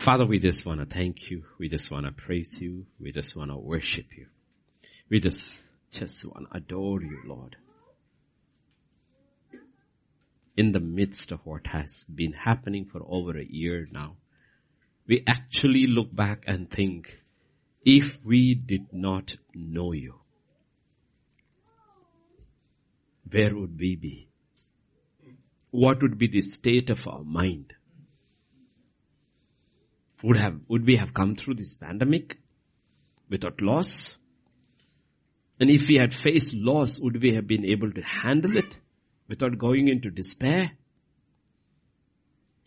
Father, we just want to thank you. We just want to praise you. We just want to worship you. We just, just want to adore you, Lord. In the midst of what has been happening for over a year now, we actually look back and think, if we did not know you, where would we be? What would be the state of our mind? Would have, would we have come through this pandemic without loss? And if we had faced loss, would we have been able to handle it without going into despair?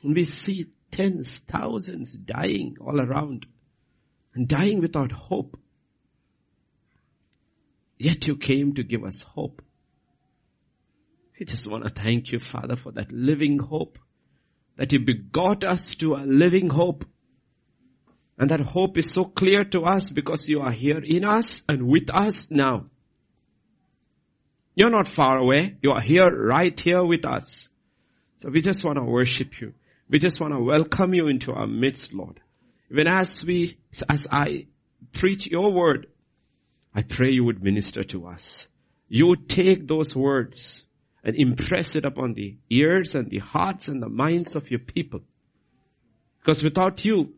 And we see tens, thousands dying all around and dying without hope. Yet you came to give us hope. We just want to thank you, Father, for that living hope. That you begot us to a living hope. And that hope is so clear to us because you are here in us and with us now. You're not far away. You are here, right here with us. So we just want to worship you. We just want to welcome you into our midst, Lord. Even as we, as I preach your word, I pray you would minister to us. You would take those words and impress it upon the ears and the hearts and the minds of your people. Because without you,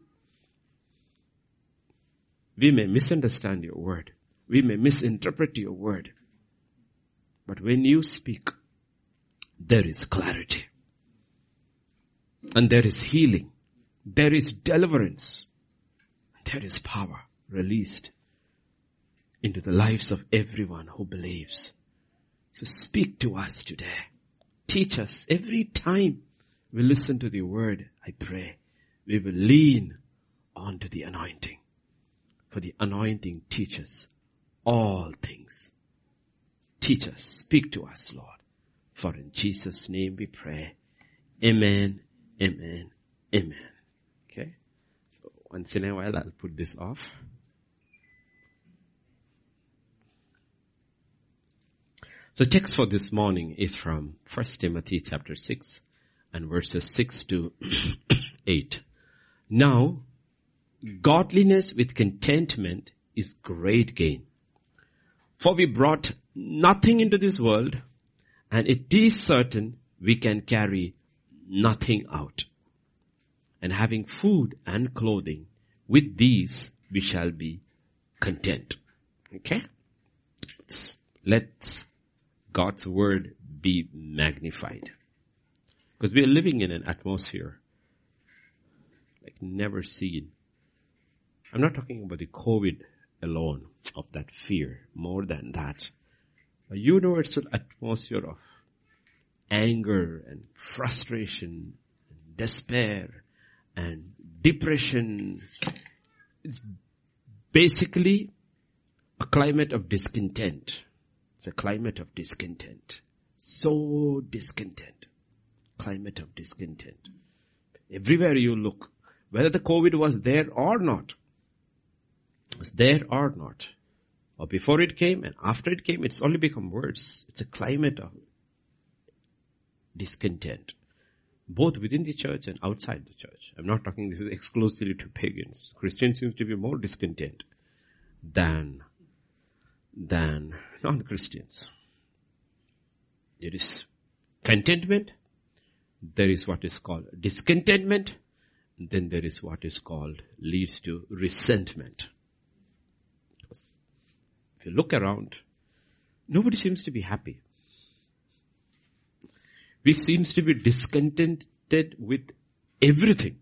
we may misunderstand your word. We may misinterpret your word. But when you speak, there is clarity. And there is healing. There is deliverance. There is power released into the lives of everyone who believes. So speak to us today. Teach us every time we listen to the word, I pray. We will lean onto the anointing. For the anointing teaches all things. Teach us, speak to us, Lord. For in Jesus' name we pray. Amen, amen, amen. Okay? So once in a while I'll put this off. So text for this morning is from 1 Timothy chapter 6 and verses 6 to 8. Now, godliness with contentment is great gain. For we brought nothing into this world and it is certain we can carry nothing out. And having food and clothing, with these we shall be content. Okay? Let's, let's God's word be magnified. Because we are living in an atmosphere like never seen I'm not talking about the COVID alone of that fear. More than that, a universal atmosphere of anger and frustration, and despair and depression. It's basically a climate of discontent. It's a climate of discontent. So discontent. Climate of discontent. Everywhere you look, whether the COVID was there or not, was there or not, or before it came and after it came, it's only become worse. It's a climate of discontent, both within the church and outside the church. I'm not talking this is exclusively to pagans. Christians seems to be more discontent than, than non-Christians. There is contentment, there is what is called discontentment, then there is what is called leads to resentment you look around, nobody seems to be happy. We seems to be discontented with everything.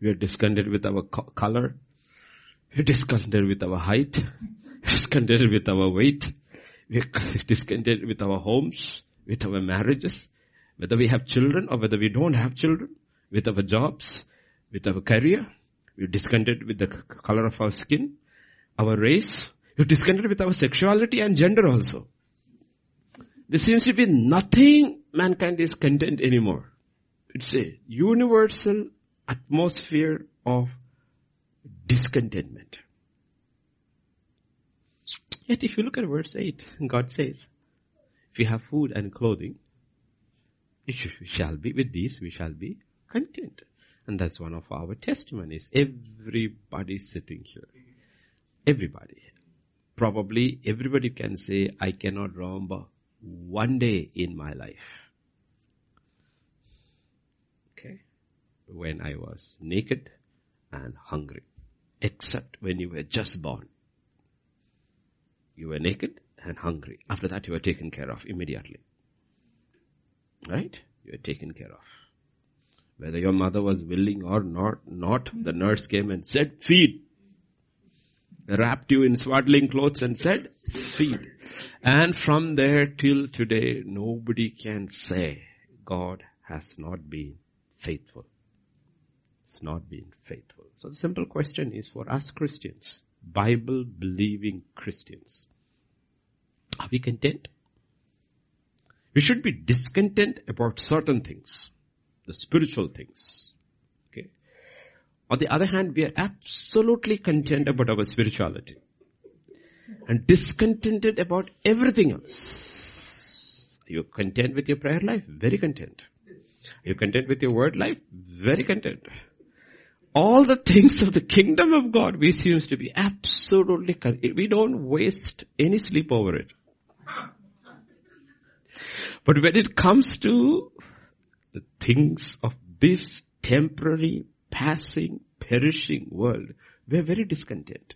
We are discontented with our co- color. We are discontented with our height. discontented with our weight. We are discontented with our homes, with our marriages, whether we have children or whether we don't have children, with our jobs, with our career. We're discontented with the color of our skin, our race, you're discontented with our sexuality and gender also. There seems to be nothing mankind is content anymore. It's a universal atmosphere of discontentment. Yet if you look at verse 8, God says, if you have food and clothing, we shall be with these, we shall be content. And that's one of our testimonies. Everybody sitting here. Everybody. Probably everybody can say, I cannot remember one day in my life. Okay. When I was naked and hungry. Except when you were just born. You were naked and hungry. After that you were taken care of immediately. Right? You were taken care of. Whether your mother was willing or not, not, the nurse came and said, feed. Wrapped you in swaddling clothes and said, feed. And from there till today, nobody can say God has not been faithful. It's not been faithful. So the simple question is for us Christians, Bible believing Christians, are we content? We should be discontent about certain things, the spiritual things. On the other hand, we are absolutely content about our spirituality and discontented about everything else. Are you content with your prayer life? Very content. Are you content with your word life? Very content. All the things of the kingdom of God, we seems to be absolutely, we don't waste any sleep over it. But when it comes to the things of this temporary, passing, perishing world, we're very discontent.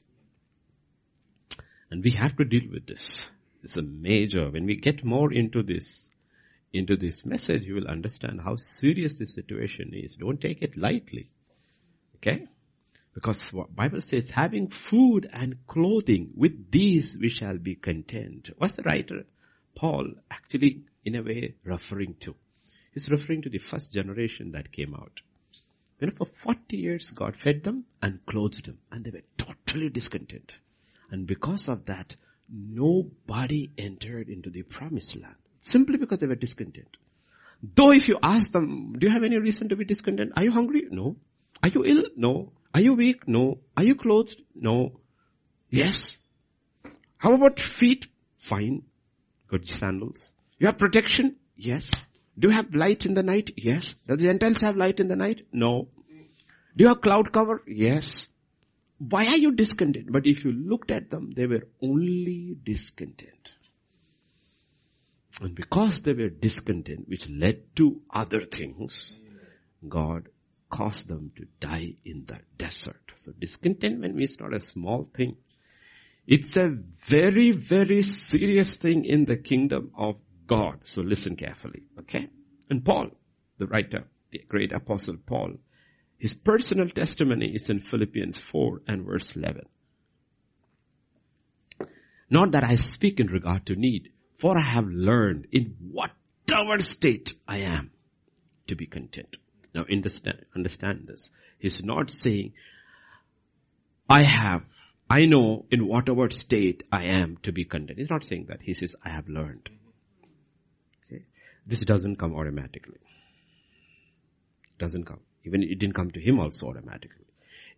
And we have to deal with this. It's a major, when we get more into this, into this message, you will understand how serious this situation is. Don't take it lightly. Okay? Because what Bible says, having food and clothing, with these we shall be content. What's the writer? Paul actually in a way referring to? He's referring to the first generation that came out. You know, for 40 years God fed them and clothed them and they were totally discontent. And because of that, nobody entered into the promised land. Simply because they were discontent. Though if you ask them, do you have any reason to be discontent? Are you hungry? No. Are you ill? No. Are you weak? No. Are you clothed? No. Yes. How about feet? Fine. Good sandals. You have protection? Yes. Do you have light in the night? Yes. Do the Gentiles have light in the night? No. Do you have cloud cover? Yes. Why are you discontent? But if you looked at them, they were only discontent. And because they were discontent, which led to other things, God caused them to die in the desert. So discontentment is not a small thing. It's a very, very serious thing in the kingdom of God. So listen carefully, okay? And Paul, the writer, the great apostle Paul, his personal testimony is in Philippians 4 and verse 11. Not that I speak in regard to need, for I have learned in whatever state I am to be content. Now understand, understand this. He's not saying, I have, I know in whatever state I am to be content. He's not saying that. He says, I have learned. This doesn't come automatically. It doesn't come. Even it didn't come to him also automatically.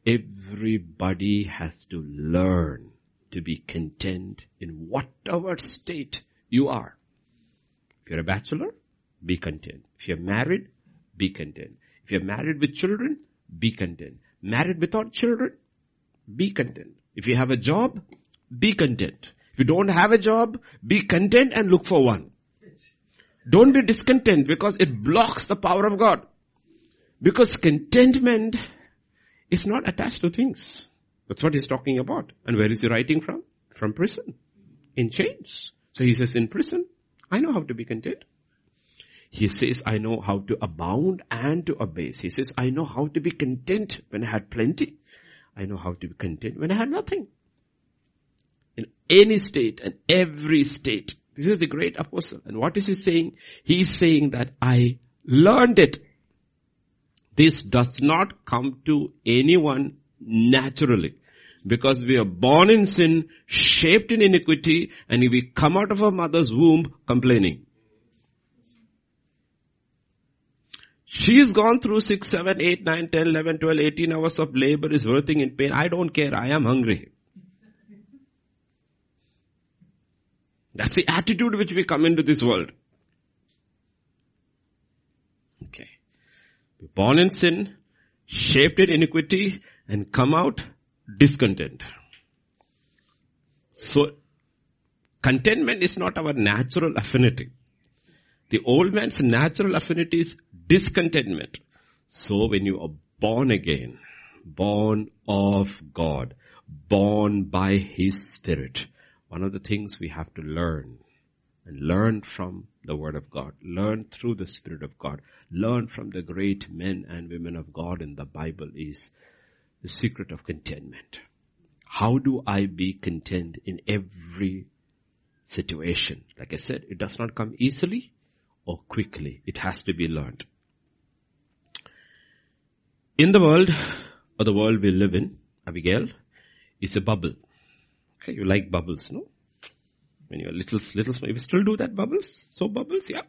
Everybody has to learn to be content in whatever state you are. If you're a bachelor, be content. If you're married, be content. If you're married with children, be content. Married without children, be content. If you have a job, be content. If you don't have a job, be content and look for one. Don't be discontent because it blocks the power of God. Because contentment is not attached to things. That's what he's talking about. And where is he writing from? From prison. In chains. So he says, in prison, I know how to be content. He says, I know how to abound and to abase. He says, I know how to be content when I had plenty. I know how to be content when I had nothing. In any state and every state. This is the great apostle. And what is he saying? He is saying that I learned it. This does not come to anyone naturally. Because we are born in sin, shaped in iniquity, and we come out of our mother's womb complaining. She's gone through 6, 7, 8, 9, 10, 11, 12, 18 hours of labor, is working in pain. I don't care. I am hungry. That's the attitude which we come into this world. Okay. We're born in sin, shaped in iniquity and come out discontent. So, contentment is not our natural affinity. The old man's natural affinity is discontentment. So when you are born again, born of God, born by His Spirit, one of the things we have to learn and learn from the Word of God, learn through the Spirit of God, learn from the great men and women of God in the Bible is the secret of contentment. How do I be content in every situation? Like I said, it does not come easily or quickly. It has to be learned. In the world, or the world we live in, Abigail, is a bubble. Okay, you like bubbles, no? When you're little, little, you still do that bubbles? Soap bubbles, yeah.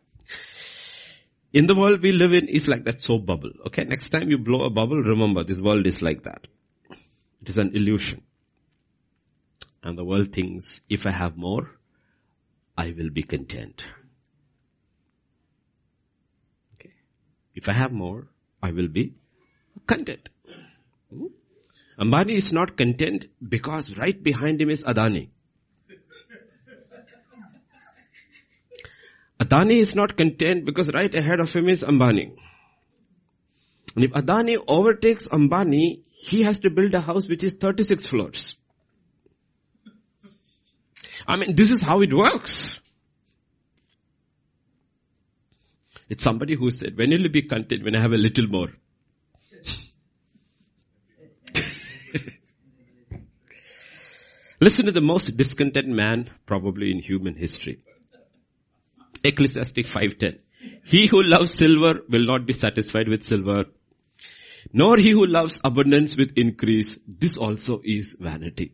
In the world we live in is like that soap bubble. Okay, next time you blow a bubble, remember this world is like that. It is an illusion. And the world thinks, if I have more, I will be content. Okay. If I have more, I will be content. Hmm? Ambani is not content because right behind him is Adani. Adani is not content because right ahead of him is Ambani. And if Adani overtakes Ambani, he has to build a house which is 36 floors. I mean, this is how it works. It's somebody who said, when will you be content when I have a little more? Listen to the most discontent man probably in human history. Ecclesiastic 5.10. He who loves silver will not be satisfied with silver, nor he who loves abundance with increase. This also is vanity.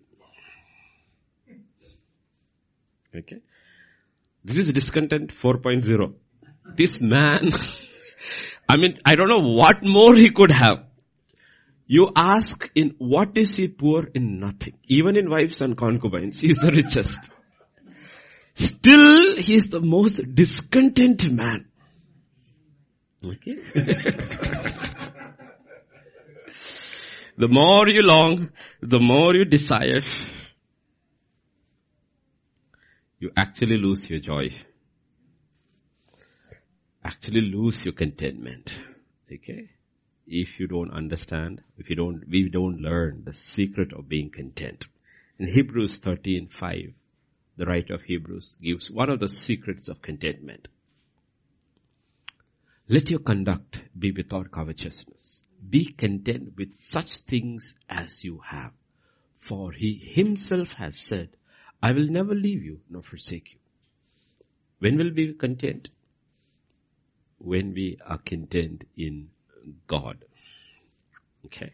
Okay. This is discontent 4.0. This man, I mean, I don't know what more he could have. You ask in what is he poor in nothing. Even in wives and concubines, he is the richest. Still, he is the most discontent man. Okay. the more you long, the more you desire, you actually lose your joy. Actually lose your contentment. Okay? If you don't understand, if you don't, we don't learn the secret of being content. In Hebrews 13, 5, the writer of Hebrews gives one of the secrets of contentment. Let your conduct be without covetousness. Be content with such things as you have. For he himself has said, I will never leave you nor forsake you. When will we be content? When we are content in God. Okay.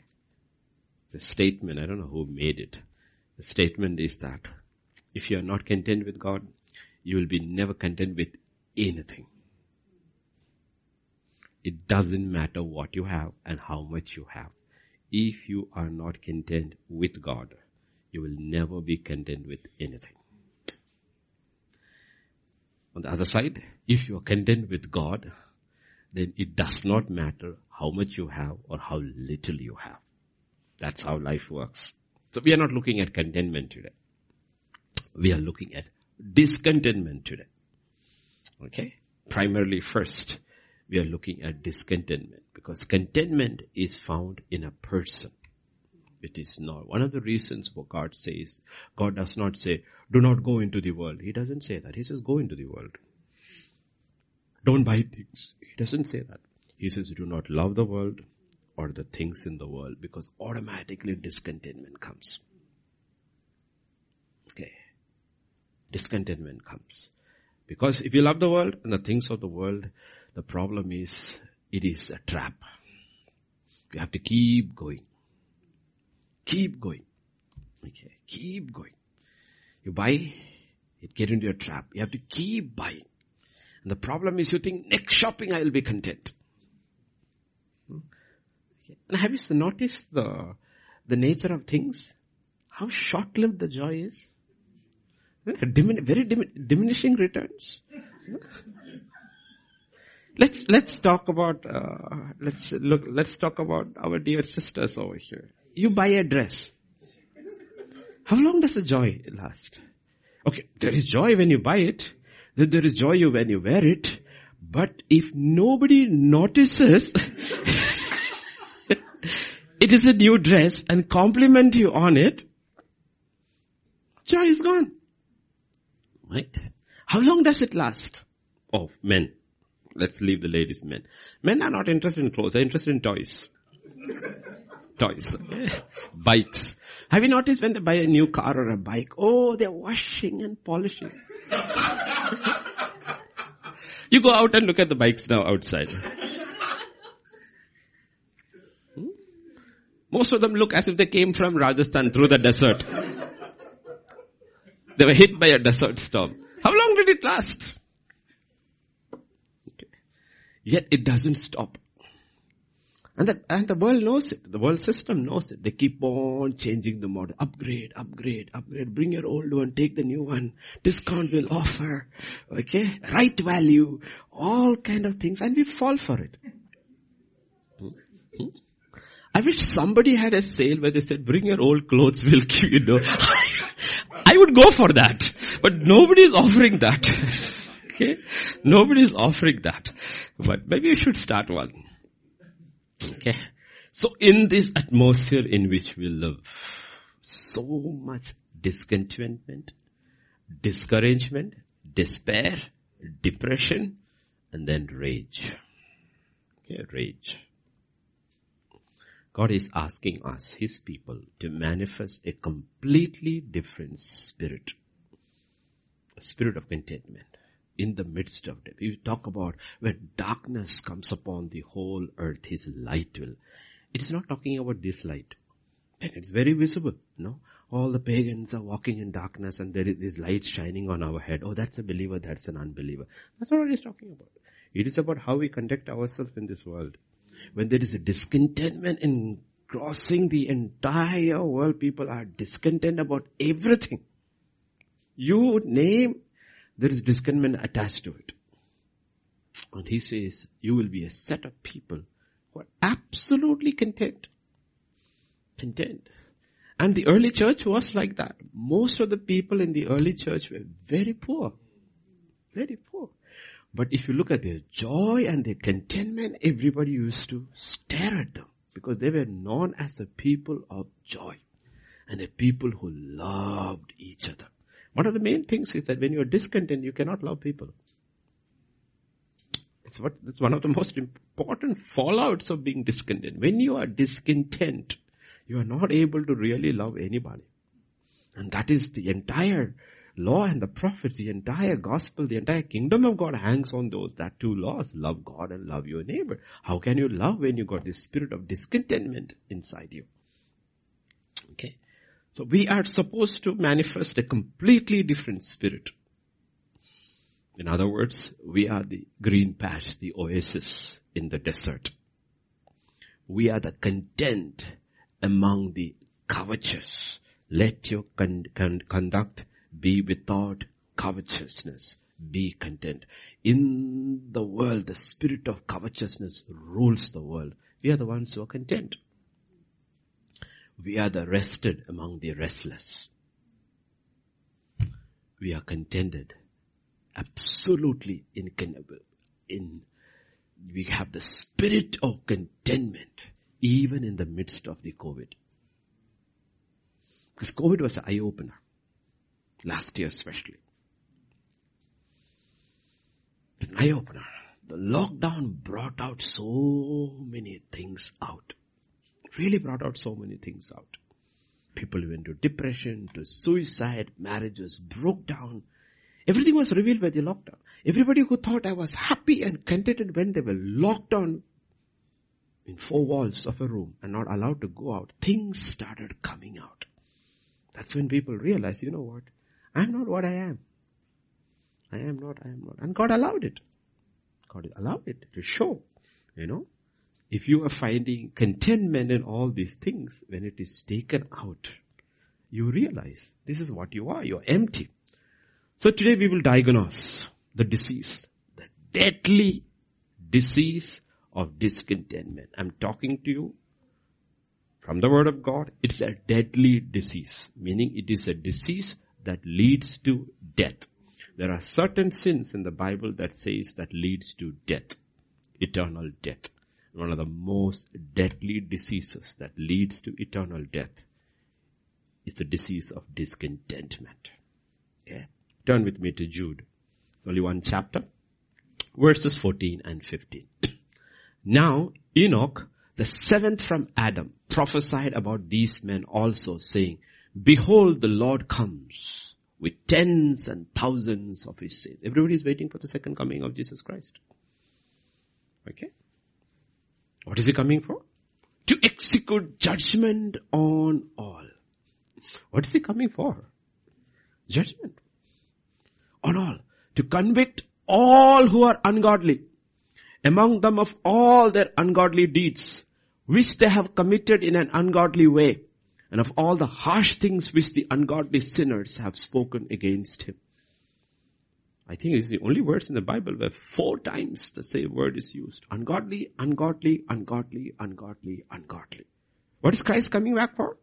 The statement, I don't know who made it. The statement is that if you are not content with God, you will be never content with anything. It doesn't matter what you have and how much you have. If you are not content with God, you will never be content with anything. On the other side, if you are content with God, then it does not matter how much you have or how little you have. That's how life works. So we are not looking at contentment today. We are looking at discontentment today. Okay? Primarily first, we are looking at discontentment because contentment is found in a person. It is not. One of the reasons what God says, God does not say, do not go into the world. He doesn't say that. He says, go into the world. Don't buy things. He doesn't say that. He says, do not love the world or the things in the world because automatically discontentment comes. Okay. Discontentment comes. Because if you love the world and the things of the world, the problem is it is a trap. You have to keep going. Keep going. Okay. Keep going. You buy, it get into a trap. You have to keep buying. And the problem is you think next shopping I will be content. Hmm? And have you noticed the, the nature of things? How short-lived the joy is? Dimin- very dimin- diminishing returns. Let's, let's talk about, uh, let's look, let's talk about our dear sisters over here. You buy a dress. How long does the joy last? Okay, there is joy when you buy it. Then there is joy when you wear it. But if nobody notices, it is a new dress and compliment you on it, joy is gone. Right? How long does it last? Oh, men. Let's leave the ladies men. Men are not interested in clothes, they're interested in toys. toys. Bikes. Have you noticed when they buy a new car or a bike? Oh, they're washing and polishing. you go out and look at the bikes now outside. Hmm? Most of them look as if they came from Rajasthan through the desert. They were hit by a desert storm. How long did it last? Okay. Yet it doesn't stop. And the, and the world knows it. The world system knows it. They keep on changing the model. Upgrade, upgrade, upgrade. Bring your old one, take the new one. Discount will offer. Okay? Right value. All kind of things. And we fall for it. Hmm? I wish somebody had a sale where they said, bring your old clothes, we'll give you no. I would go for that. But nobody is offering that. okay? Nobody is offering that. But maybe you should start one. Okay. So in this atmosphere in which we live, so much discontentment, discouragement, despair, depression, and then rage. Okay, rage. God is asking us, His people, to manifest a completely different spirit. A spirit of contentment in the midst of it. We talk about when darkness comes upon the whole earth, His light will. It is not talking about this light. And it's very visible, no? All the pagans are walking in darkness and there is this light shining on our head. Oh, that's a believer, that's an unbeliever. That's not what he's talking about. It is about how we conduct ourselves in this world when there is a discontentment in crossing the entire world, people are discontent about everything. You name, there is discontentment attached to it. And he says, you will be a set of people who are absolutely content. Content. And the early church was like that. Most of the people in the early church were very poor. Very poor. But if you look at their joy and their contentment, everybody used to stare at them because they were known as a people of joy and a people who loved each other. One of the main things is that when you are discontent, you cannot love people. It's what, it's one of the most important fallouts of being discontent. When you are discontent, you are not able to really love anybody. And that is the entire law and the prophets, the entire gospel, the entire kingdom of God hangs on those, that two laws, love God and love your neighbor. How can you love when you got this spirit of discontentment inside you? Okay. So we are supposed to manifest a completely different spirit. In other words, we are the green patch, the oasis in the desert. We are the content among the covetous. Let your con- con- conduct be without covetousness. Be content. In the world, the spirit of covetousness rules the world. We are the ones who are content. We are the rested among the restless. We are contented. Absolutely in, in, we have the spirit of contentment even in the midst of the COVID. Because COVID was an eye opener. Last year especially. An eye opener. The lockdown brought out so many things out. Really brought out so many things out. People went to depression, to suicide, marriages broke down. Everything was revealed by the lockdown. Everybody who thought I was happy and contented when they were locked down in four walls of a room and not allowed to go out, things started coming out. That's when people realize, you know what? I'm not what I am. I am not, I am not. And God allowed it. God allowed it to show, you know. If you are finding contentment in all these things, when it is taken out, you realize this is what you are. You're empty. So today we will diagnose the disease, the deadly, disease of discontentment. I'm talking to you from the word of God. It's a deadly disease, meaning it is a disease that leads to death. There are certain sins in the Bible that says that leads to death, eternal death. One of the most deadly diseases that leads to eternal death is the disease of discontentment. Okay. Turn with me to Jude. It's only one chapter. Verses 14 and 15. now, Enoch, the seventh from Adam, prophesied about these men also saying, behold the Lord comes with tens and thousands of his saints. Everybody is waiting for the second coming of Jesus Christ. Okay? What is he coming for? To execute judgment on all. What is he coming for? Judgment. On all. To convict all who are ungodly. Among them of all their ungodly deeds, which they have committed in an ungodly way, and of all the harsh things which the ungodly sinners have spoken against him. I think it's the only words in the Bible where four times the same word is used. Ungodly, ungodly, ungodly, ungodly, ungodly. What is Christ coming back for?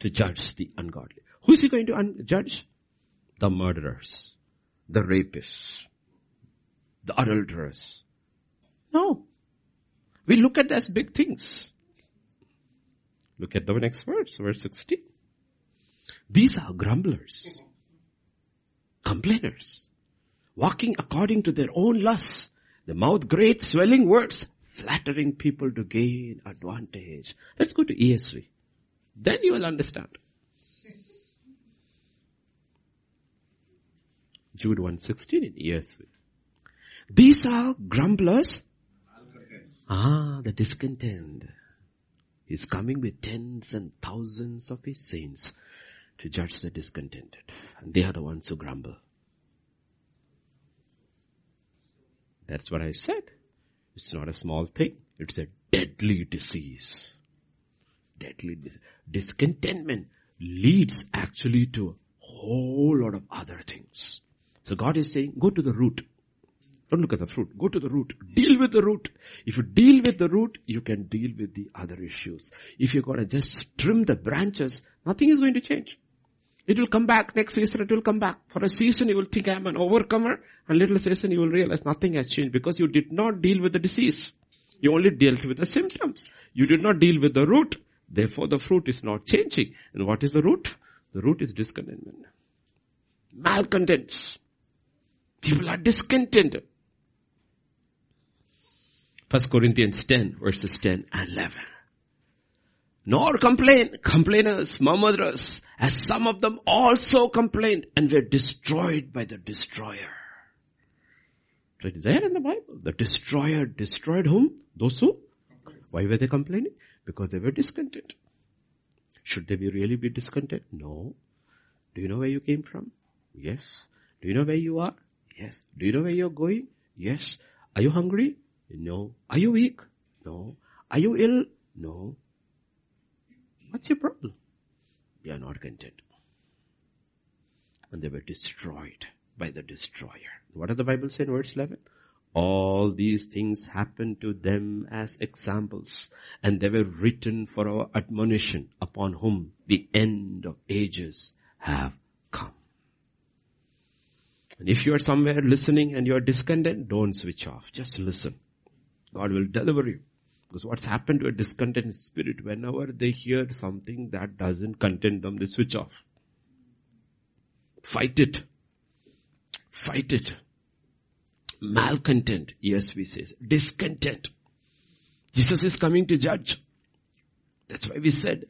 To judge the ungodly. Who is he going to un- judge? The murderers, the rapists, the adulterers. No. We look at as big things. Look at the next verse, verse 16. These are grumblers complainers, walking according to their own lusts. The mouth great swelling words, flattering people to gain advantage. Let's go to ESV. Then you will understand. Jude 116 in ESV. These are grumblers. Ah, the discontent. He's coming with tens and thousands of his saints to judge the discontented. And they are the ones who grumble. That's what I said. It's not a small thing. It's a deadly disease. Deadly disease. Discontentment leads actually to a whole lot of other things. So God is saying, go to the root. Don't look at the fruit. Go to the root. Deal with the root. If you deal with the root, you can deal with the other issues. If you're going to just trim the branches, nothing is going to change. It will come back next season, it will come back. For a season you will think I am an overcomer, and little season you will realize nothing has changed because you did not deal with the disease. You only dealt with the symptoms. You did not deal with the root. Therefore the fruit is not changing. And what is the root? The root is discontentment. Malcontents. People are discontented. First Corinthians 10 verses 10 and 11 nor complain, complainers, murmurers, as some of them also complained and were destroyed by the destroyer. So it is there in the Bible. The destroyer destroyed whom? Those who? Why were they complaining? Because they were discontent. Should they be really be discontent? No. Do you know where you came from? Yes. Do you know where you are? Yes. Do you know where you're going? Yes. Are you hungry? No. Are you weak? No. Are you ill? No. What's your problem? They are not content. And they were destroyed by the destroyer. What does the Bible say in verse 11? All these things happened to them as examples, and they were written for our admonition upon whom the end of ages have come. And if you are somewhere listening and you are discontent, don't switch off. Just listen. God will deliver you. Because what's happened to a discontent spirit, whenever they hear something that doesn't content them, they switch off. Fight it. Fight it. Malcontent, ESV says. Discontent. Jesus is coming to judge. That's why we said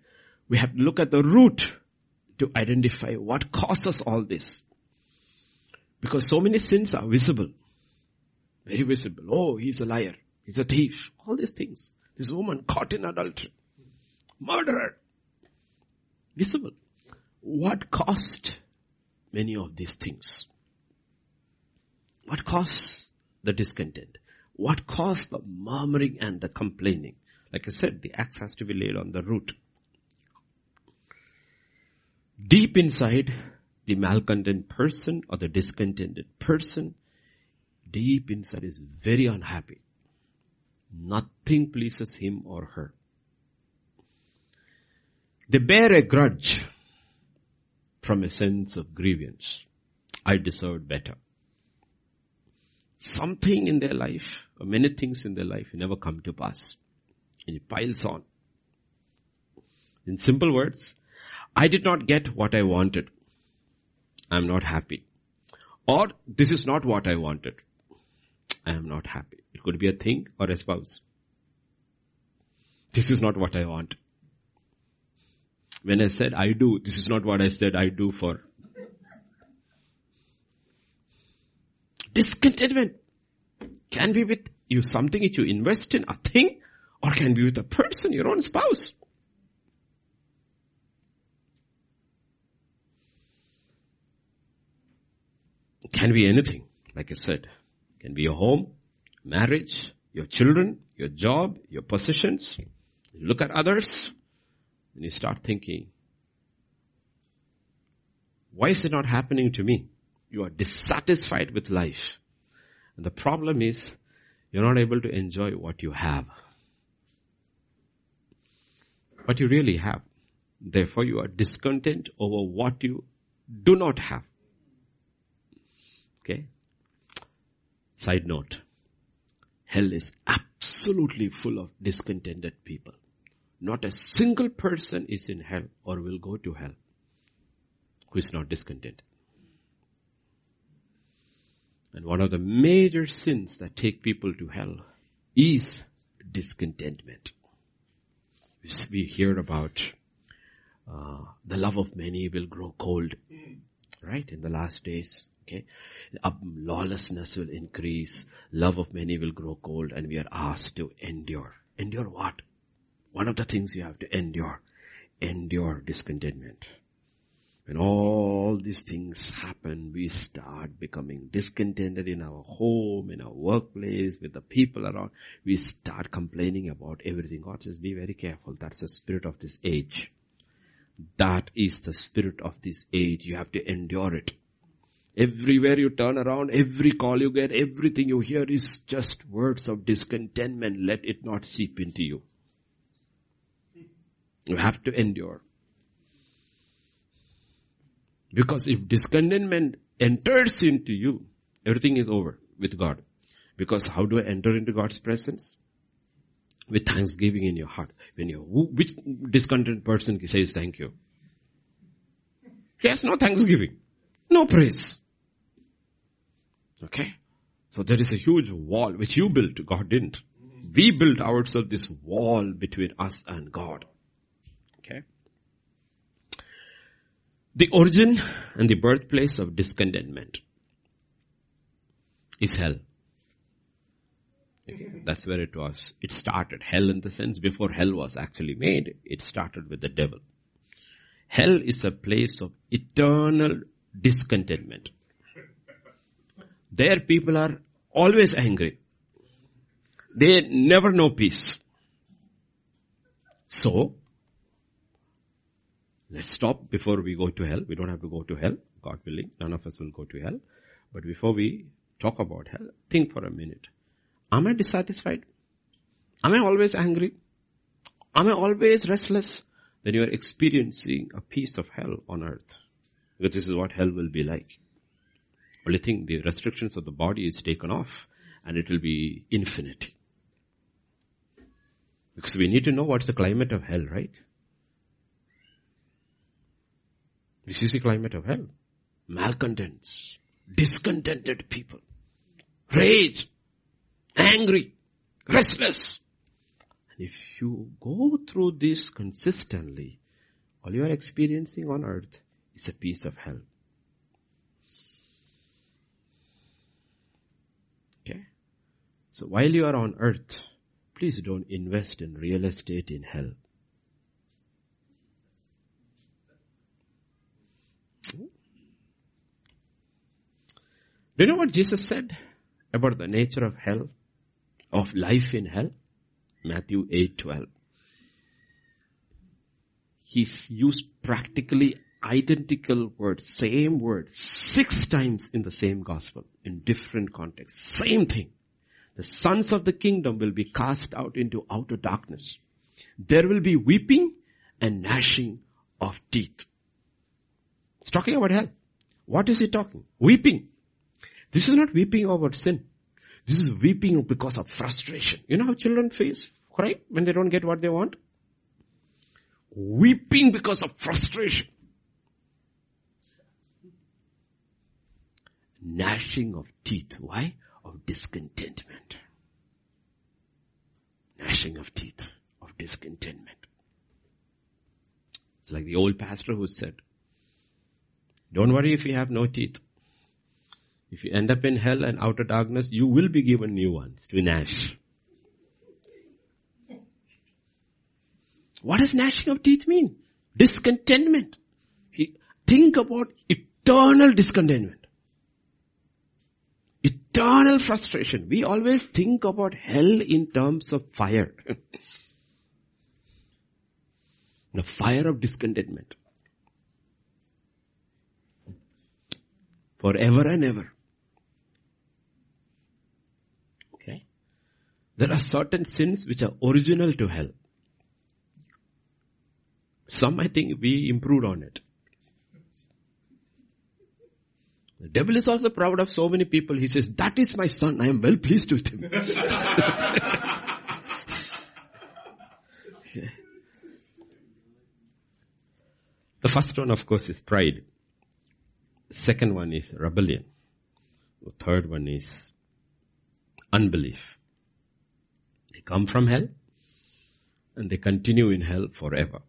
we have to look at the root to identify what causes all this. Because so many sins are visible. Very visible. Oh, he's a liar. He's a thief. All these things. This woman caught in adultery. Murderer. Visible. What caused many of these things? What caused the discontent? What caused the murmuring and the complaining? Like I said, the axe has to be laid on the root. Deep inside the malcontent person or the discontented person, deep inside is very unhappy. Nothing pleases him or her. They bear a grudge from a sense of grievance. I deserved better. Something in their life, or many things in their life, never come to pass. And it piles on. In simple words, I did not get what I wanted. I'm not happy. Or this is not what I wanted. I am not happy. It could be a thing or a spouse. This is not what I want. When I said I do, this is not what I said I do for. Discontentment can be with you something that you invest in, a thing, or can be with a person, your own spouse. Can be anything, like I said. Can be your home, marriage, your children, your job, your possessions. You look at others and you start thinking, why is it not happening to me? You are dissatisfied with life. And the problem is you're not able to enjoy what you have. What you really have. Therefore you are discontent over what you do not have. Okay? Side note. Hell is absolutely full of discontented people. Not a single person is in hell or will go to hell who is not discontent. And one of the major sins that take people to hell is discontentment. We hear about uh, the love of many will grow cold, right? In the last days, okay, lawlessness will increase, love of many will grow cold, and we are asked to endure. Endure what? One of the things you have to endure, endure discontentment. When all these things happen, we start becoming discontented in our home, in our workplace, with the people around. We start complaining about everything. God says, be very careful. That's the spirit of this age. That is the spirit of this age. You have to endure it. Everywhere you turn around, every call you get, everything you hear is just words of discontentment. Let it not seep into you. You have to endure. Because if discontentment enters into you, everything is over with God. Because how do I enter into God's presence? With thanksgiving in your heart. When you, which discontented person says thank you? He has no thanksgiving. No praise. Okay? So there is a huge wall which you built, God didn't. We built ourselves this wall between us and God. Okay? The origin and the birthplace of discontentment is hell. That's where it was. It started. Hell in the sense before hell was actually made, it started with the devil. Hell is a place of eternal discontentment. There people are always angry. They never know peace. So, Let's stop before we go to hell. We don't have to go to hell. God willing, none of us will go to hell. But before we talk about hell, think for a minute. Am I dissatisfied? Am I always angry? Am I always restless? Then you are experiencing a piece of hell on earth. Because this is what hell will be like. Only thing, the restrictions of the body is taken off and it will be infinity. Because we need to know what's the climate of hell, right? This is the climate of hell. Malcontents, discontented people, rage, angry, restless. And if you go through this consistently, all you are experiencing on earth is a piece of hell. Okay? So while you are on earth, please don't invest in real estate in hell. Do you know what Jesus said about the nature of hell, of life in hell? Matthew 8, 12. He used practically identical word, same word, six times in the same gospel, in different contexts. Same thing. The sons of the kingdom will be cast out into outer darkness. There will be weeping and gnashing of teeth. It's talking about hell. What is he talking? Weeping. This is not weeping over sin. This is weeping because of frustration. You know how children face cry when they don't get what they want? Weeping because of frustration. Gnashing of teeth. Why? Of discontentment. Gnashing of teeth of discontentment. It's like the old pastor who said, don't worry if you have no teeth. If you end up in hell and outer darkness, you will be given new ones to gnash. What does gnashing of teeth mean? Discontentment. Think about eternal discontentment. Eternal frustration. We always think about hell in terms of fire. the fire of discontentment. Forever and ever. There are certain sins which are original to hell. Some I think we improved on it. The devil is also proud of so many people. He says, that is my son. I am well pleased with him. The first one, of course, is pride. Second one is rebellion. The third one is unbelief come from hell and they continue in hell forever.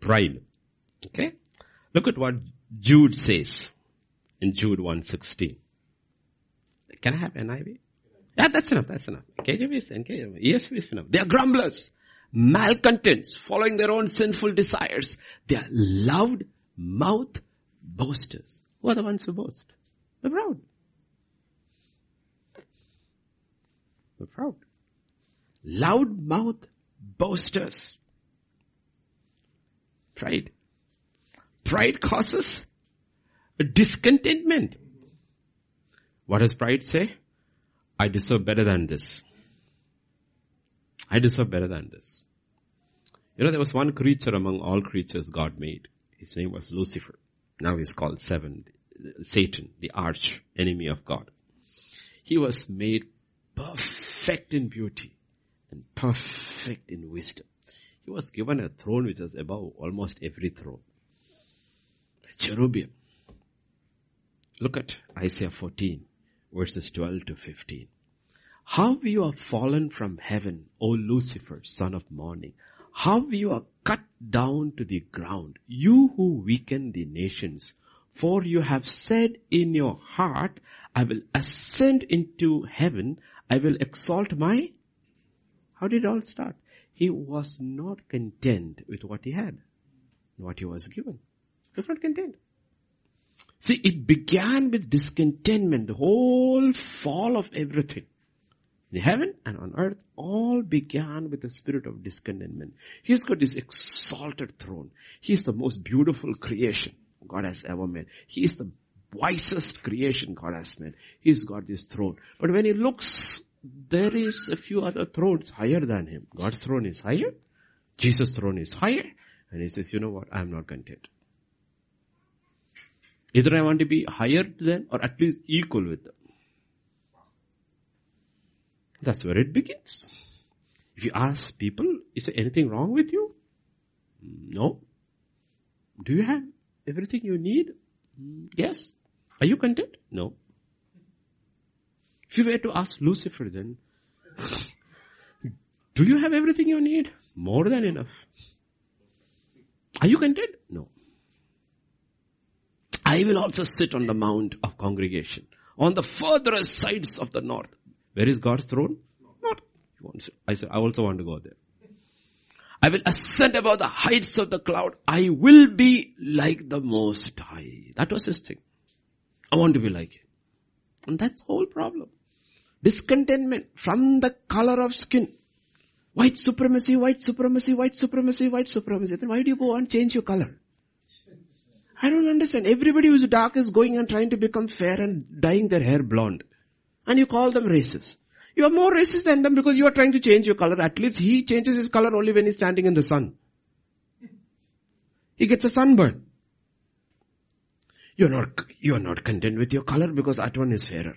Pride. Okay? Look at what Jude says in Jude 116. Can I have NIV? Yeah, that's enough, that's enough. KJV is, KJV, ESV is enough. They are grumblers, malcontents, following their own sinful desires. They are loud mouth boasters. Who are the ones who boast? The proud. We're proud. Loud mouth boasters. Pride. Pride causes discontentment. What does pride say? I deserve better than this. I deserve better than this. You know, there was one creature among all creatures God made. His name was Lucifer. Now he's called Seven, Satan, the arch enemy of God. He was made perfect in beauty and perfect in wisdom. He was given a throne which was above almost every throne. Cherubim. Look at Isaiah 14 verses 12 to 15. How you are fallen from heaven, O Lucifer, son of morning. How you are cut down to the ground, you who weaken the nations. For you have said in your heart, I will ascend into heaven. I will exalt my, how did it all start? He was not content with what he had, what he was given. He was not content. See, it began with discontentment, the whole fall of everything. In heaven and on earth, all began with a spirit of discontentment. He's got this exalted throne. He's the most beautiful creation God has ever made. He is the wisest creation God has made. He's got this throne. But when he looks, there is a few other thrones higher than him. God's throne is higher. Jesus' throne is higher. And he says, you know what? I'm not content. Either I want to be higher than or at least equal with them. That's where it begins. If you ask people, is there anything wrong with you? No. Do you have everything you need? Mm, yes. Are you content? No. If you were to ask Lucifer then, do you have everything you need? More than enough. Are you content? No. I will also sit on the mount of congregation on the furthest sides of the north. Where is God's throne? Not. I I also want to go there. I will ascend above the heights of the cloud. I will be like the most high. That was his thing. I want to be like him. And that's the whole problem. Discontentment from the color of skin. White supremacy, white supremacy, white supremacy, white supremacy. Then why do you go and change your color? I don't understand. Everybody who's dark is going and trying to become fair and dyeing their hair blonde. And you call them racist. You are more racist than them because you are trying to change your color. At least he changes his color only when he's standing in the sun. He gets a sunburn. You're not, you're not content with your color because that one is fairer.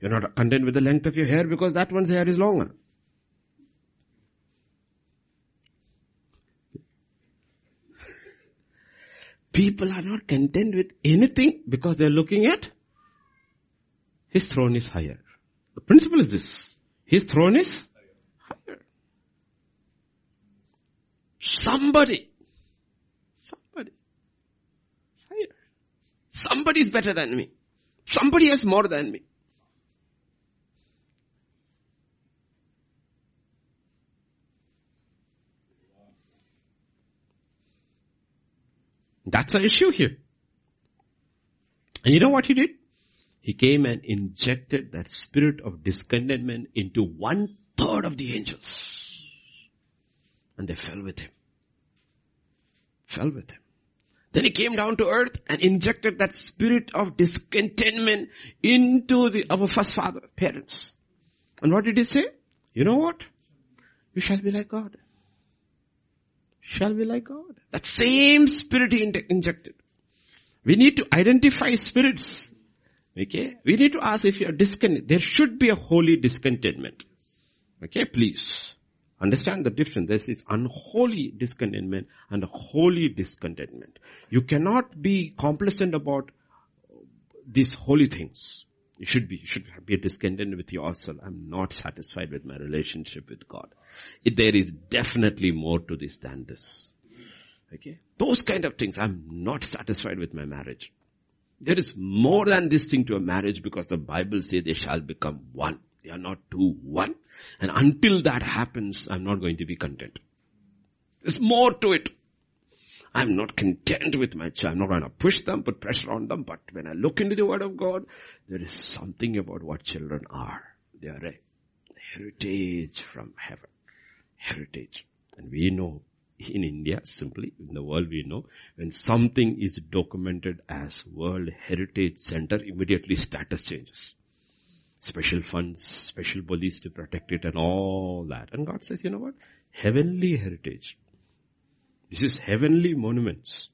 You're not content with the length of your hair because that one's hair is longer. People are not content with anything because they're looking at his throne is higher. The principle is this. His throne is higher. Somebody, somebody, higher. Somebody is better than me. Somebody has more than me. That's the issue here. And you know what he did? He came and injected that spirit of discontentment into one third of the angels. And they fell with him. Fell with him. Then he came down to earth and injected that spirit of discontentment into the, our first father, parents. And what did he say? You know what? You shall be like God shall be like God. That same spirit he injected. We need to identify spirits. Okay? We need to ask if you are discontent. There should be a holy discontentment. Okay, please. Understand the difference. There's this unholy discontentment and a holy discontentment. You cannot be complacent about these holy things. You should be, you should be discontent with yourself. I'm not satisfied with my relationship with God. There is definitely more to this than this. Okay? Those kind of things. I'm not satisfied with my marriage. There is more than this thing to a marriage because the Bible says they shall become one. They are not two, one. And until that happens, I'm not going to be content. There's more to it. I'm not content with my child. I'm not going to push them, put pressure on them. But when I look into the Word of God, there is something about what children are. They are a heritage from heaven. Heritage. And we know in India, simply, in the world we know, when something is documented as World Heritage Center, immediately status changes. Special funds, special police to protect it and all that. And God says, you know what? Heavenly heritage. This is heavenly monuments.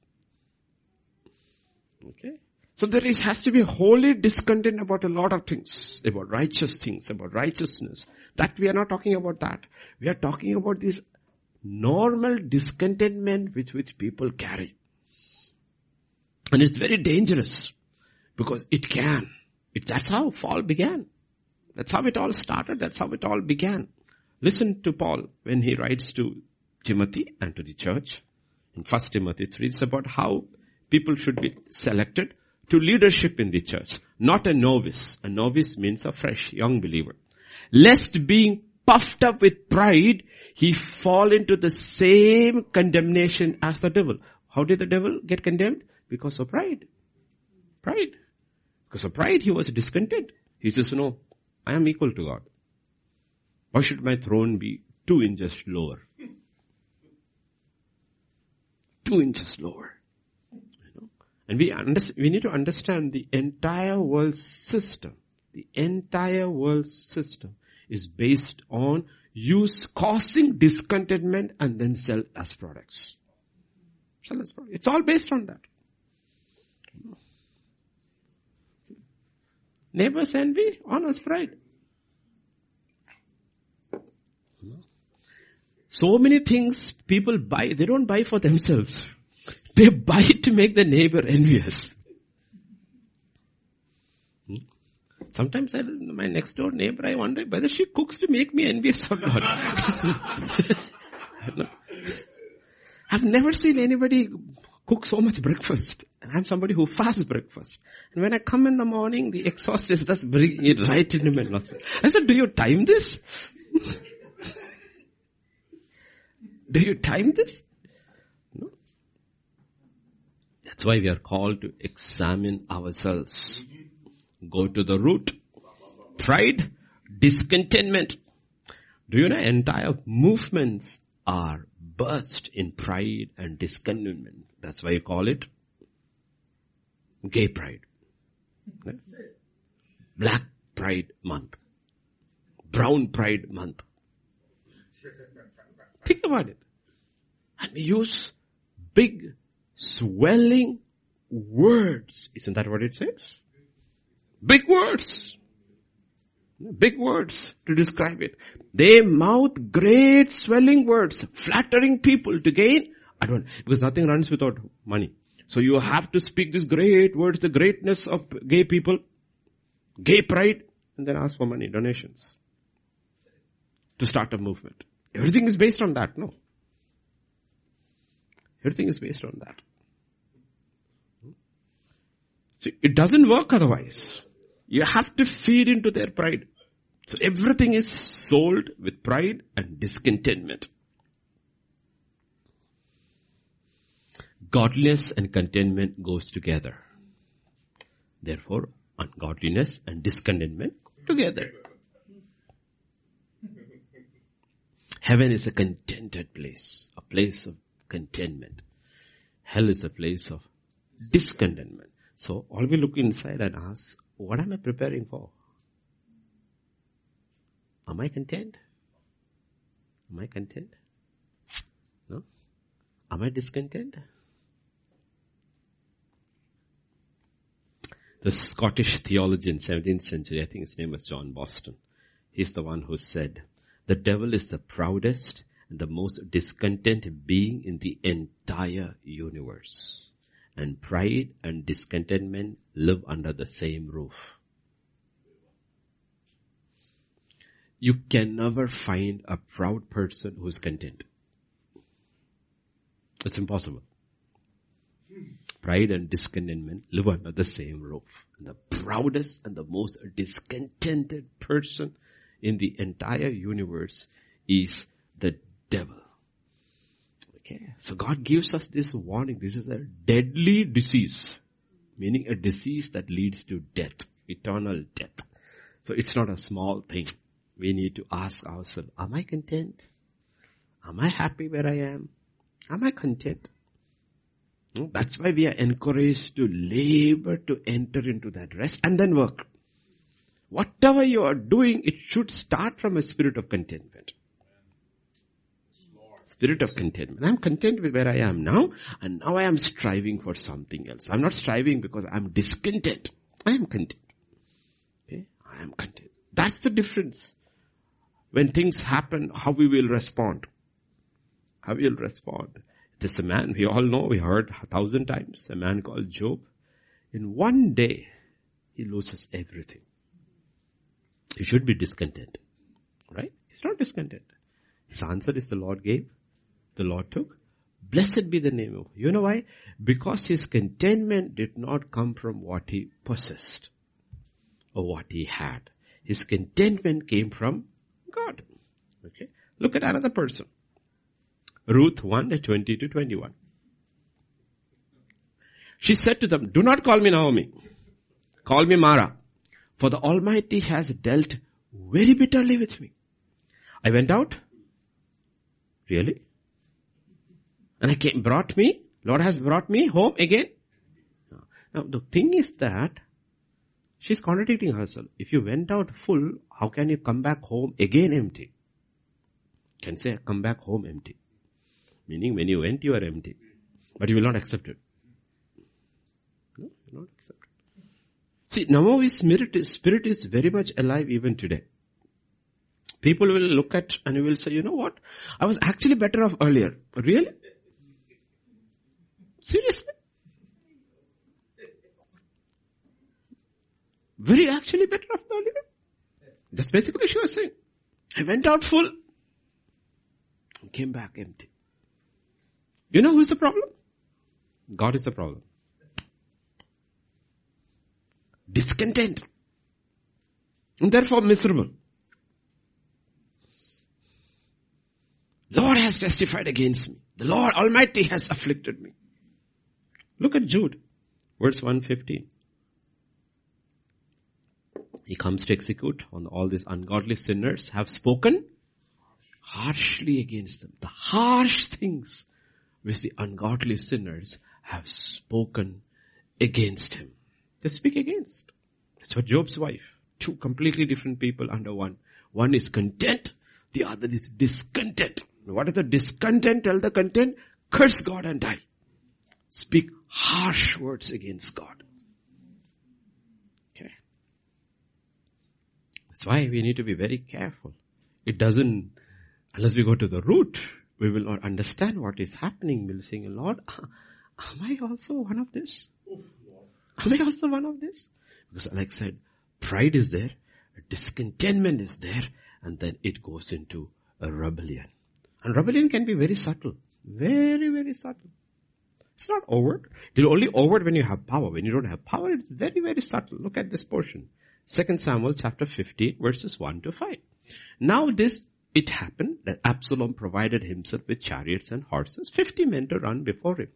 Okay? So there is, has to be holy discontent about a lot of things, about righteous things, about righteousness. That we are not talking about that. We are talking about this normal discontentment which, which people carry. And it's very dangerous because it can. It, that's how fall began. That's how it all started. That's how it all began. Listen to Paul when he writes to Timothy and to the church in 1 Timothy 3. It's about how people should be selected to leadership in the church. Not a novice. A novice means a fresh young believer. Lest being puffed up with pride, he fall into the same condemnation as the devil. How did the devil get condemned? Because of pride. Pride. Because of pride, he was discontent. He says, no, I am equal to God. Why should my throne be two inches lower? Two inches lower. And we, under, we need to understand the entire world system. The entire world system is based on use causing discontentment and then sell as products. Sell as products. It's all based on that. Neighbors envy, honest pride. So many things people buy, they don't buy for themselves. They buy to make the neighbor envious. Hmm? Sometimes I, my next door neighbor, I wonder whether she cooks to make me envious or not. I've never seen anybody cook so much breakfast. And I'm somebody who fasts breakfast. And when I come in the morning, the exhaust is just bringing it right into my nostril. I said, do you time this? do you time this? No. That's why we are called to examine ourselves. Go to the root. Pride, discontentment. Do you know entire movements are burst in pride and discontentment. That's why you call it gay pride. Black pride month. Brown pride month. Think about it. And we use big swelling words. Isn't that what it says? Big words. Big words to describe it. They mouth great swelling words, flattering people to gain advantage. Because nothing runs without money. So you have to speak these great words, the greatness of gay people, gay pride, and then ask for money, donations. To start a movement. Everything is based on that, no? Everything is based on that. See, it doesn't work otherwise. You have to feed into their pride. So everything is sold with pride and discontentment. Godliness and contentment goes together. Therefore, ungodliness and discontentment together. Heaven is a contented place, a place of contentment. Hell is a place of discontentment. So all we look inside and ask, what am I preparing for? Am I content? Am I content? No? Am I discontent? The Scottish theologian, 17th century, I think his name was John Boston. He's the one who said, the devil is the proudest and the most discontent being in the entire universe and pride and discontentment live under the same roof. You can never find a proud person who's content. It's impossible. Pride and discontentment live under the same roof. And the proudest and the most discontented person in the entire universe is the devil. Okay. So God gives us this warning. This is a deadly disease. Meaning a disease that leads to death. Eternal death. So it's not a small thing. We need to ask ourselves, am I content? Am I happy where I am? Am I content? That's why we are encouraged to labor to enter into that rest and then work. Whatever you are doing, it should start from a spirit of contentment spirit of contentment. I'm content with where I am now, and now I am striving for something else. I'm not striving because I'm discontent. I am content. Okay? I am content. That's the difference. When things happen, how we will respond. How we will respond. There's a man, we all know, we heard a thousand times, a man called Job. In one day, he loses everything. He should be discontent. Right? He's not discontent. His answer is the Lord gave the Lord took. Blessed be the name of, you know why? Because his contentment did not come from what he possessed or what he had. His contentment came from God. Okay. Look at another person. Ruth 1, 20 to 21. She said to them, do not call me Naomi. Call me Mara. For the Almighty has dealt very bitterly with me. I went out. Really? And I came, brought me, Lord has brought me home again. Now the thing is that she's contradicting herself. If you went out full, how can you come back home again empty? Can say come back home empty. Meaning when you went you are empty. But you will not accept it. No, you will not accept it. See, Naomi's spirit, spirit is very much alive even today. People will look at and will say, you know what? I was actually better off earlier. Really? Seriously? Very actually better off earlier. That's basically what she was saying. I went out full and came back empty. You know who's the problem? God is the problem. Discontent. And therefore miserable. Lord has testified against me. The Lord Almighty has afflicted me. Look at Jude, verse 115. He comes to execute on all these ungodly sinners have spoken harshly against them. The harsh things which the ungodly sinners have spoken against him. They speak against. That's what Job's wife. Two completely different people under one. One is content, the other is discontent. What is the discontent? Tell the content, curse God and die. Speak harsh words against God. Okay. That's why we need to be very careful. It doesn't, unless we go to the root, we will not understand what is happening. We'll sing, Lord, am I also one of this? Am I also one of this? Because like I said, pride is there, discontentment is there, and then it goes into a rebellion. And rebellion can be very subtle. Very, very subtle. It's not overt. It's only overt when you have power. When you don't have power, it's very, very subtle. Look at this portion. 2 Samuel chapter 15 verses 1 to 5. Now this it happened that Absalom provided himself with chariots and horses, 50 men to run before him.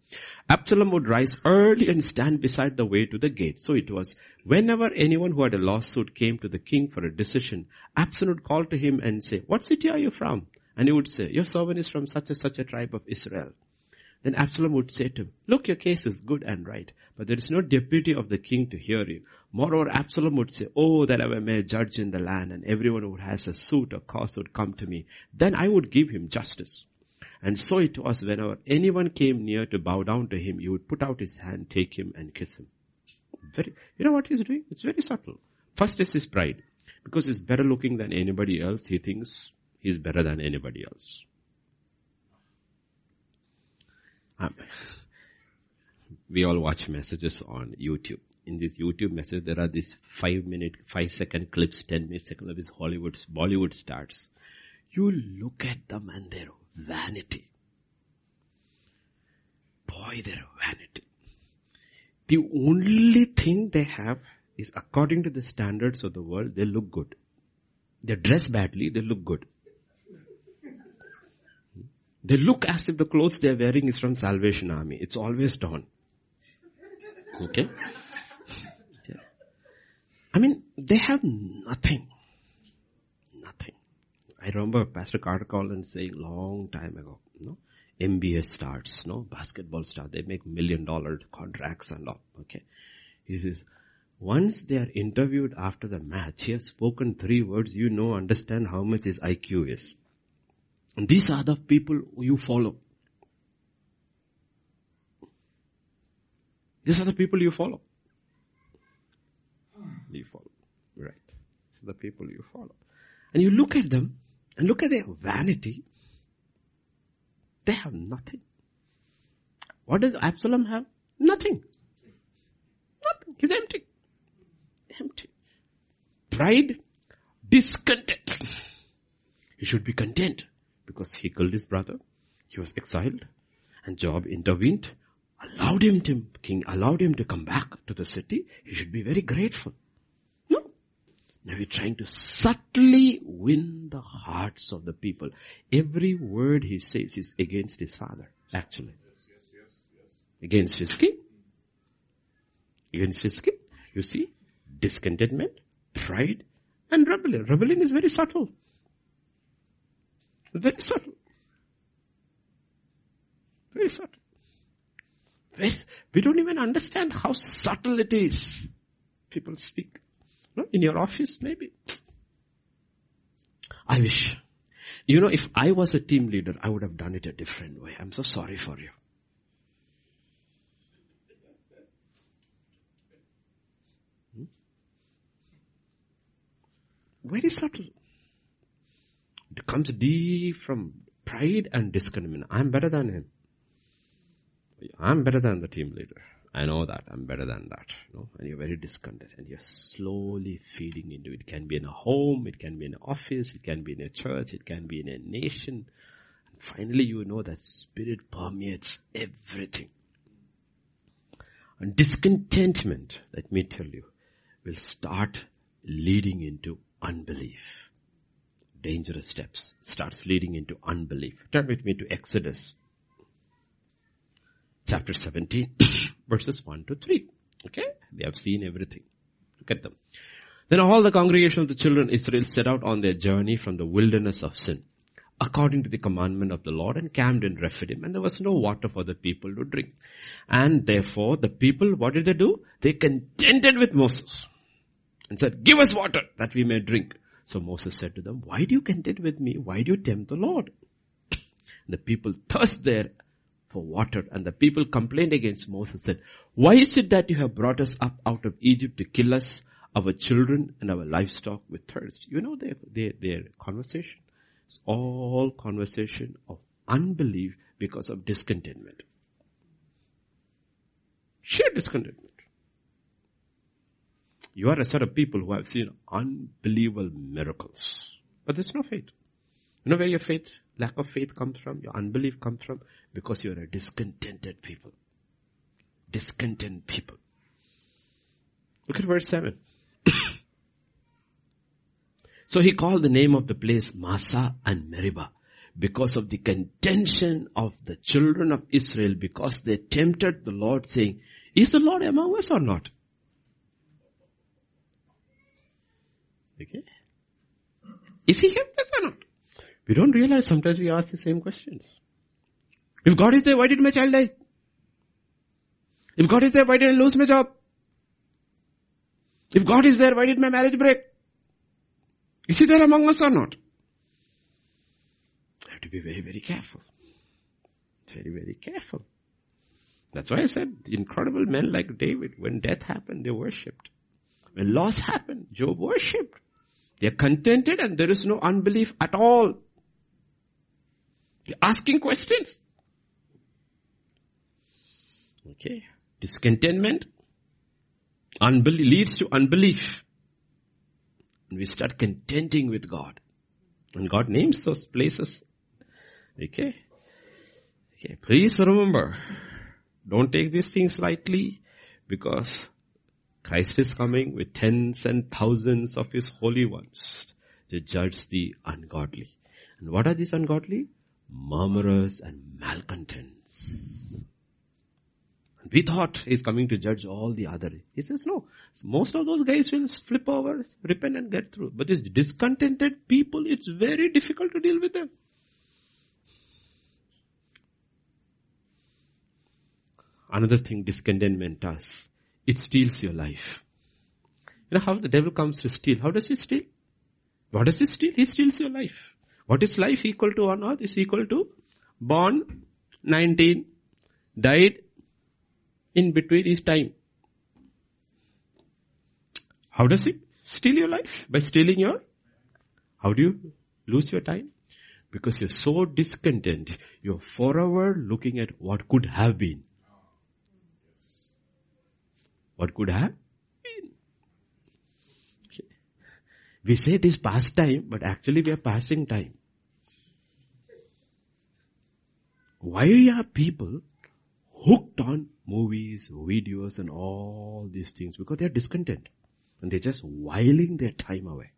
Absalom would rise early and stand beside the way to the gate. So it was, whenever anyone who had a lawsuit came to the king for a decision, Absalom would call to him and say, what city are you from? And he would say, your servant is from such and such a tribe of Israel. Then Absalom would say to him, look, your case is good and right, but there is no deputy of the king to hear you. Moreover, Absalom would say, oh, that I were made judge in the land and everyone who has a suit or cause would come to me. Then I would give him justice. And so it was whenever anyone came near to bow down to him, he would put out his hand, take him and kiss him. Very, you know what he's doing? It's very subtle. First is his pride. Because he's better looking than anybody else, he thinks he's better than anybody else. We all watch messages on YouTube. In this YouTube message, there are these five minute, five second clips, ten minute second of these Hollywood, Bollywood stars. You look at them and their vanity. Boy, their vanity. The only thing they have is according to the standards of the world, they look good. They dress badly, they look good. They look as if the clothes they are wearing is from Salvation Army. It's always torn. Okay? I mean, they have nothing. Nothing. I remember Pastor Carter Collins saying long time ago, you know, NBA stars, no, basketball stars, they make million dollar contracts and all, okay. He says, once they are interviewed after the match, he has spoken three words, you know, understand how much his IQ is. And these are the people you follow. These are the people you follow. You follow. Right. So the people you follow. And you look at them and look at their vanity. They have nothing. What does Absalom have? Nothing. Nothing. He's empty. Empty. Pride, discontent. He should be content because he killed his brother. He was exiled and Joab intervened, allowed him to, king allowed him to come back to the city. He should be very grateful. No. Now he's trying to subtly win the hearts of the people. Every word he says is against his father, actually. Against his king. Against his king. You see, discontentment, pride, and rebellion. Rebellion is very subtle. Very subtle. Very subtle. Very, we don't even understand how subtle it is. People speak. No? In your office, maybe. I wish. You know, if I was a team leader, I would have done it a different way. I'm so sorry for you. Hmm? Very subtle. It comes deep from pride and discontentment. I'm better than him. I'm better than the team leader. I know that. I'm better than that. You know? And you're very discontented and you're slowly feeding into it. It can be in a home, it can be in an office, it can be in a church, it can be in a nation. And finally you know that spirit permeates everything. And discontentment, let me tell you, will start leading into unbelief dangerous steps, starts leading into unbelief. Turn with me to Exodus chapter 17 verses 1 to 3. Okay? They have seen everything. Look at them. Then all the congregation of the children of Israel set out on their journey from the wilderness of sin. according to the commandment of the Lord and camped in Rephidim and there was no water for the people to drink. And therefore the people, what did they do? They contended with Moses and said, give us water that we may drink. So Moses said to them, why do you contend with me? Why do you tempt the Lord? the people thirst there for water and the people complained against Moses said, why is it that you have brought us up out of Egypt to kill us, our children and our livestock with thirst? You know their, their, their conversation. It's all conversation of unbelief because of discontentment. Sheer discontentment. You are a set of people who have seen unbelievable miracles. But there's no faith. You know where your faith, lack of faith comes from? Your unbelief comes from? Because you're a discontented people. Discontent people. Look at verse 7. so he called the name of the place Massah and Meribah because of the contention of the children of Israel because they tempted the Lord saying, is the Lord among us or not? Okay. Is he helped us or not? We don't realize sometimes we ask the same questions. If God is there, why did my child die? If God is there, why did I lose my job? If God is there, why did my marriage break? Is he there among us or not? I have to be very, very careful. Very, very careful. That's why I said incredible men like David, when death happened, they worshipped. When loss happened, Job worshipped. They are contented and there is no unbelief at all. They're asking questions. Okay. Discontentment unbelief leads to unbelief. And we start contenting with God. And God names those places. Okay. Okay. Please remember, don't take these things lightly because Christ is coming with tens and thousands of his holy ones to judge the ungodly. And what are these ungodly? Murmurers and malcontents. We thought he's coming to judge all the other. He says no. Most of those guys will flip over, repent and get through. But these discontented people, it's very difficult to deal with them. Another thing discontentment does it steals your life. You know how the devil comes to steal? How does he steal? What does he steal? He steals your life. What is life equal to on earth? Is equal to born 19, died in between his time. How does it steal your life? By stealing your, how do you lose your time? Because you're so discontent, you're forever looking at what could have been. What could have been? We say it is past time, but actually we are passing time. Why are people hooked on movies, videos and all these things? Because they are discontent. And they're just whiling their time away.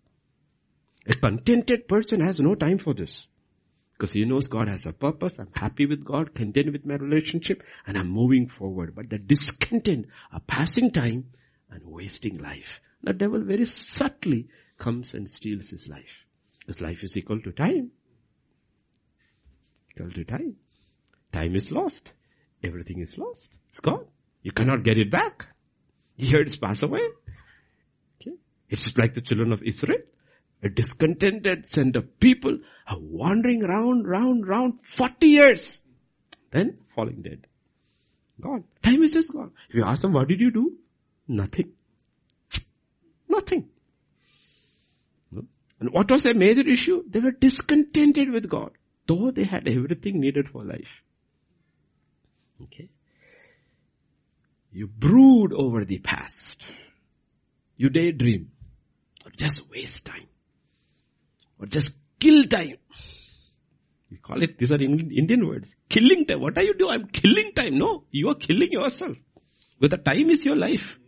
A contented person has no time for this. Because he knows God has a purpose. I'm happy with God, content with my relationship, and I'm moving forward. But the discontent are passing time and wasting life. The devil very subtly comes and steals his life. His life is equal to time. Equal to time. Time is lost. Everything is lost. It's gone. You cannot get it back. Years pass away. Okay. It's like the children of Israel a discontented set of people are wandering round, round, round 40 years. Then falling dead. Gone. Time is just gone. If you ask them, what did you do? Nothing. Nothing. And what was their major issue? They were discontented with God, though they had everything needed for life. Okay. You brood over the past. You daydream. Or just waste time or just kill time. We call it, these are Indian words. Killing time. What are you doing? I'm killing time. No, you are killing yourself. But the time is your life.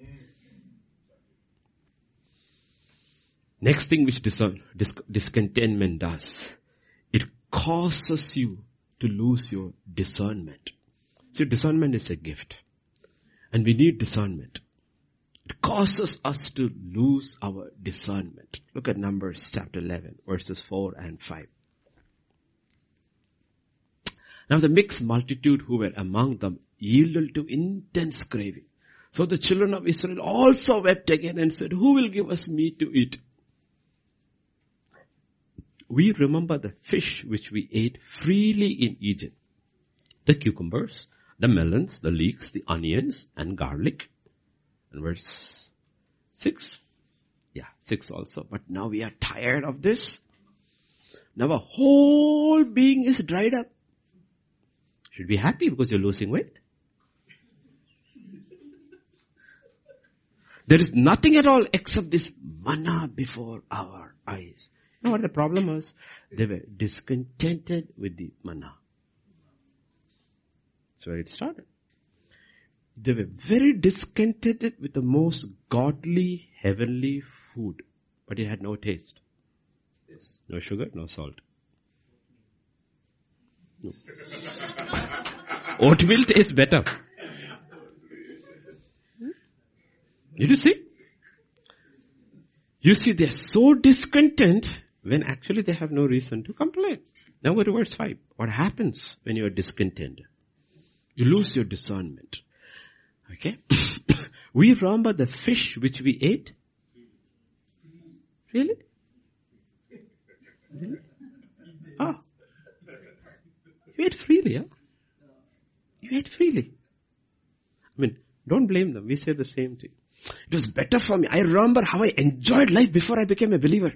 Next thing which dis- dis- discontentment does, it causes you to lose your discernment. See, discernment is a gift. And we need discernment. It causes us to lose our discernment. Look at Numbers chapter 11 verses 4 and 5. Now the mixed multitude who were among them yielded to intense craving. So the children of Israel also wept again and said, who will give us meat to eat? We remember the fish which we ate freely in Egypt. The cucumbers, the melons, the leeks, the onions and garlic. And verse 6. Yeah, 6 also. But now we are tired of this. Now our whole being is dried up. Should be happy because you're losing weight. There is nothing at all except this manna before our eyes. You know what the problem was? They were discontented with the manna. That's where it started. They were very discontented with the most godly, heavenly food, but it had no taste. Yes. No sugar, no salt. No. Oatmeal tastes better. Did you see? You see, they're so discontent when actually they have no reason to complain. Now go to verse 5. What happens when you are discontent? You lose your discernment. Okay? we remember the fish which we ate. Really? really? Ah. You ate freely, huh? You ate freely. I mean, don't blame them. We say the same thing. It was better for me. I remember how I enjoyed life before I became a believer.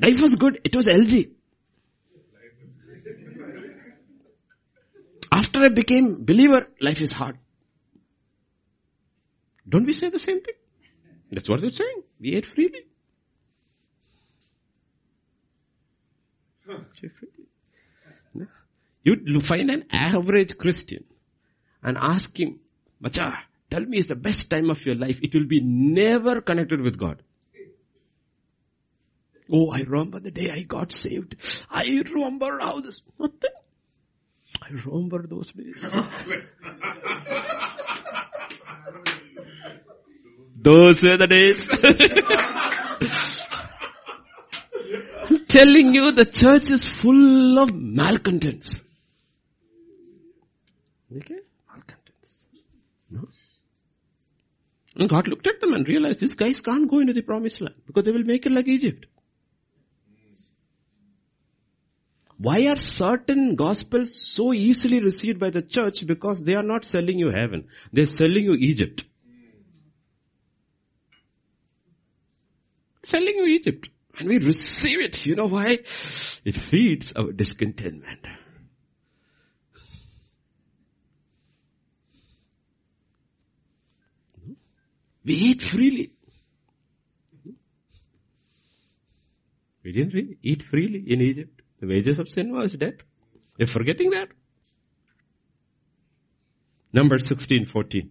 Life was good. It was LG. After I became believer, life is hard. Don't we say the same thing? That's what they're saying. We ate freely. You find an average Christian and ask him, Macha, tell me is the best time of your life. It will be never connected with God. Oh, I remember the day I got saved. I remember how this, nothing. I remember those days. those were the days. telling you the church is full of malcontents. Okay? Malcontents. No? And God looked at them and realized these guys can't go into the promised land because they will make it like Egypt. Why are certain gospels so easily received by the church? Because they are not selling you heaven. They're selling you Egypt. Selling you Egypt. And we receive it. You know why? It feeds our discontentment. We eat freely. We didn't eat freely in Egypt. The wages of sin was death. You're forgetting that. Number 16, 14.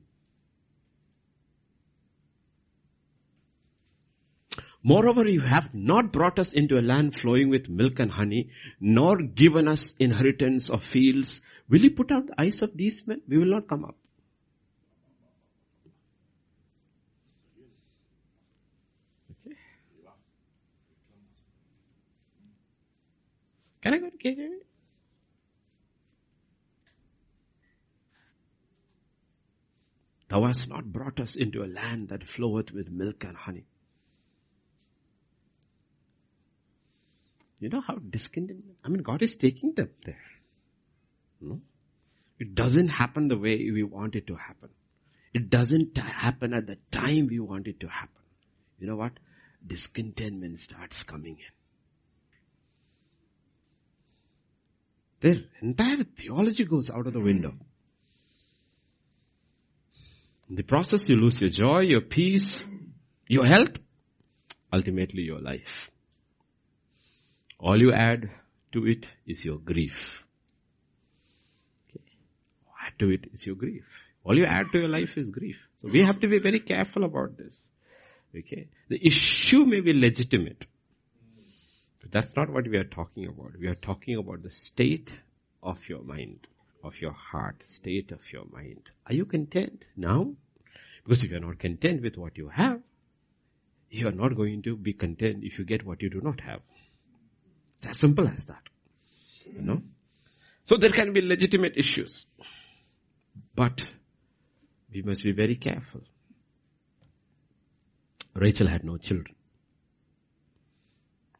Moreover, you have not brought us into a land flowing with milk and honey, nor given us inheritance of fields. Will you put out the eyes of these men? We will not come up. Can I go to KJV? Thou hast not brought us into a land that floweth with milk and honey. You know how discontent, I mean God is taking them there. No? It doesn't happen the way we want it to happen. It doesn't happen at the time we want it to happen. You know what? Discontentment starts coming in. Their entire theology goes out of the window. In the process you lose your joy, your peace, your health, ultimately your life. All you add to it is your grief. Okay. Add to it is your grief. All you add to your life is grief. So we have to be very careful about this. Okay. The issue may be legitimate. But that's not what we are talking about. We are talking about the state of your mind, of your heart, state of your mind. Are you content now? Because if you are not content with what you have, you are not going to be content if you get what you do not have. It's as simple as that. You know? So there can be legitimate issues. But we must be very careful. Rachel had no children.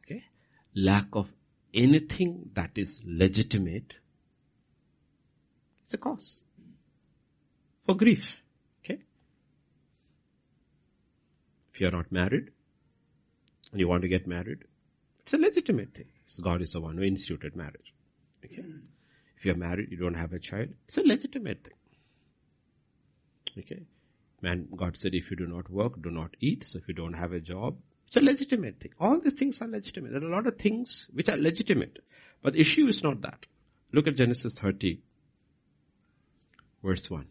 Okay? Lack of anything that is legitimate is a cause for grief. Okay? If you are not married and you want to get married, it's a legitimate thing. God is the one who instituted marriage. Okay? If you're married, you don't have a child, it's a legitimate thing. Okay? Man, God said if you do not work, do not eat. So if you don't have a job, it's a legitimate thing. All these things are legitimate. There are a lot of things which are legitimate. But the issue is not that. Look at Genesis 30, verse 1.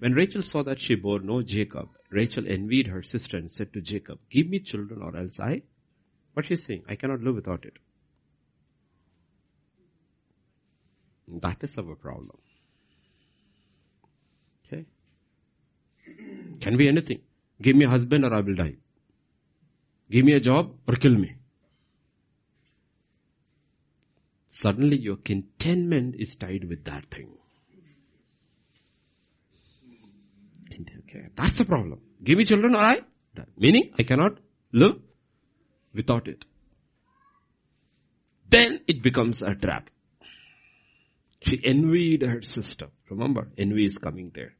When Rachel saw that she bore no Jacob, Rachel envied her sister and said to Jacob, give me children or else I, what she's saying, I cannot live without it. That is our problem. Okay? Can be anything. Give me a husband or I will die. Give me a job or kill me. Suddenly your contentment is tied with that thing. Okay, that's the problem. Give me children or I die. Meaning I cannot live without it. Then it becomes a trap. She envied her sister. Remember, envy is coming there.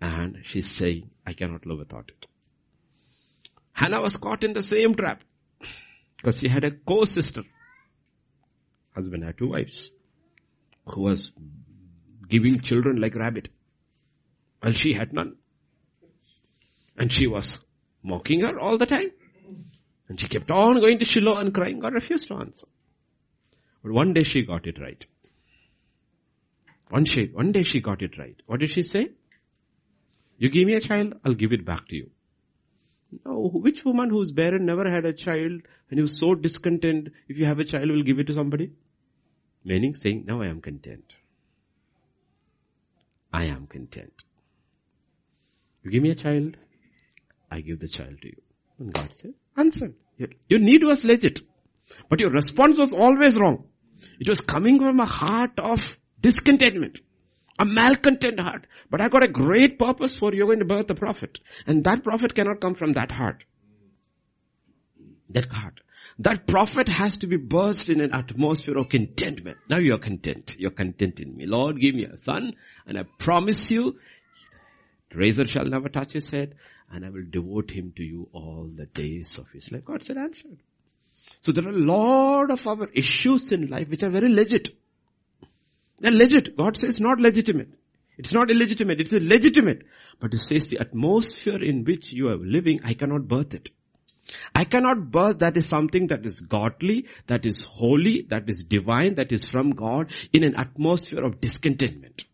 And she's saying, I cannot live without it. Hannah was caught in the same trap. Because she had a co-sister. Husband had two wives. Who was giving children like rabbit. While she had none. And she was mocking her all the time. And she kept on going to Shiloh and crying. God refused to answer. But one day she got it right. One, she, one day she got it right. What did she say? You give me a child, I'll give it back to you. No, which woman who's barren never had a child and who's so discontent, if you have a child, will give it to somebody? Meaning saying, now I am content. I am content. You give me a child, I give the child to you. And God said, answer. Your need was legit. But your response was always wrong. It was coming from a heart of discontentment a malcontent heart. But I got a great purpose for you. You're going to birth a prophet. And that prophet cannot come from that heart. That heart. That prophet has to be birthed in an atmosphere of contentment. Now you're content. You're content in me. Lord, give me a son and I promise you, razor shall never touch his head and I will devote him to you all the days of his life. God said answered. So there are a lot of our issues in life which are very legit. They're legit. God says not legitimate. It's not illegitimate. It's legitimate. But it says the atmosphere in which you are living, I cannot birth it. I cannot birth that is something that is godly, that is holy, that is divine, that is from God in an atmosphere of discontentment.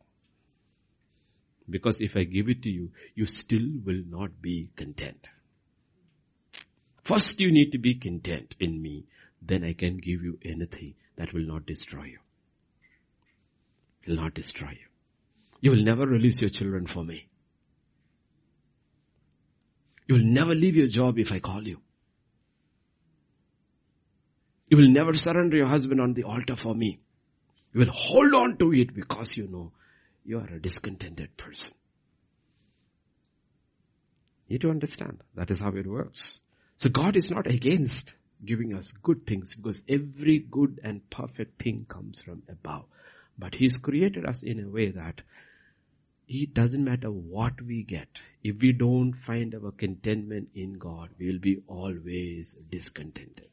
Because if I give it to you, you still will not be content. First you need to be content in me, then I can give you anything that will not destroy you will not destroy you. You will never release your children for me. You will never leave your job if I call you. You will never surrender your husband on the altar for me. You will hold on to it because you know you are a discontented person. You need to understand that is how it works. So God is not against giving us good things because every good and perfect thing comes from above. But He's created us in a way that it doesn't matter what we get. If we don't find our contentment in God, we will be always discontented.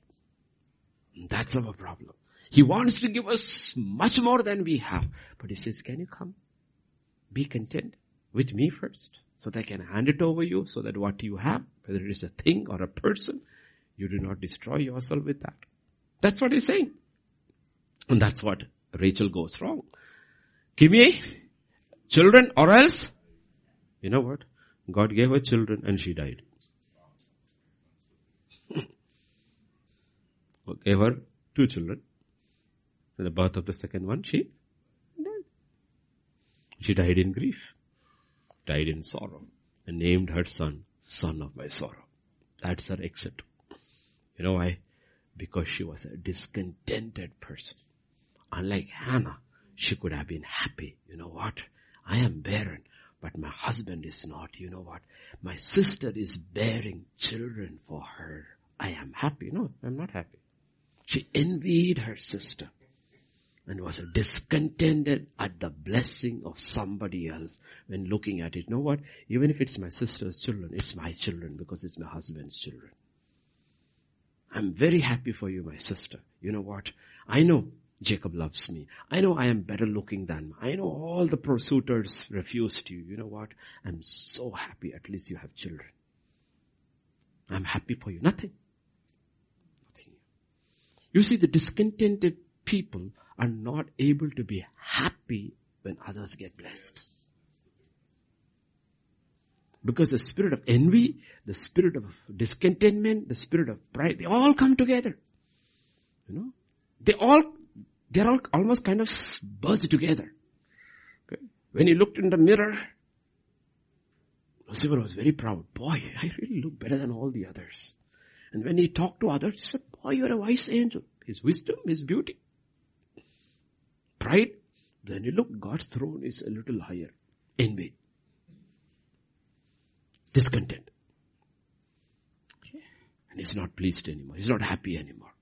That's our problem. He wants to give us much more than we have. But He says, can you come? Be content with me first so that I can hand it over you so that what you have, whether it is a thing or a person, you do not destroy yourself with that. That's what he's saying. And that's what Rachel goes wrong. Give me children or else, you know what? God gave her children and she died. gave her two children. In the birth of the second one, she. She died in grief, died in sorrow, and named her son, son of my sorrow. That's her exit. You know why? Because she was a discontented person. Unlike Hannah, she could have been happy. You know what? I am barren, but my husband is not. You know what? My sister is bearing children for her. I am happy. No, I'm not happy. She envied her sister and was discontented at the blessing of somebody else when looking at it. You know what? Even if it's my sister's children, it's my children because it's my husband's children. I'm very happy for you, my sister. You know what? I know Jacob loves me. I know I am better looking than, I know all the suitors refused you. You know what? I'm so happy. At least you have children. I'm happy for you. Nothing. Nothing. You see, the discontented people are not able to be happy when others get blessed. Because the spirit of envy, the spirit of discontentment, the spirit of pride, they all come together. You know, they all, they're all almost kind of birds together. Okay? When he looked in the mirror, Lucifer was very proud. Boy, I really look better than all the others. And when he talked to others, he said, boy, you're a wise angel. His wisdom, his beauty. Then you look, God's throne is a little higher. Envy discontent. And he's not pleased anymore. He's not happy anymore.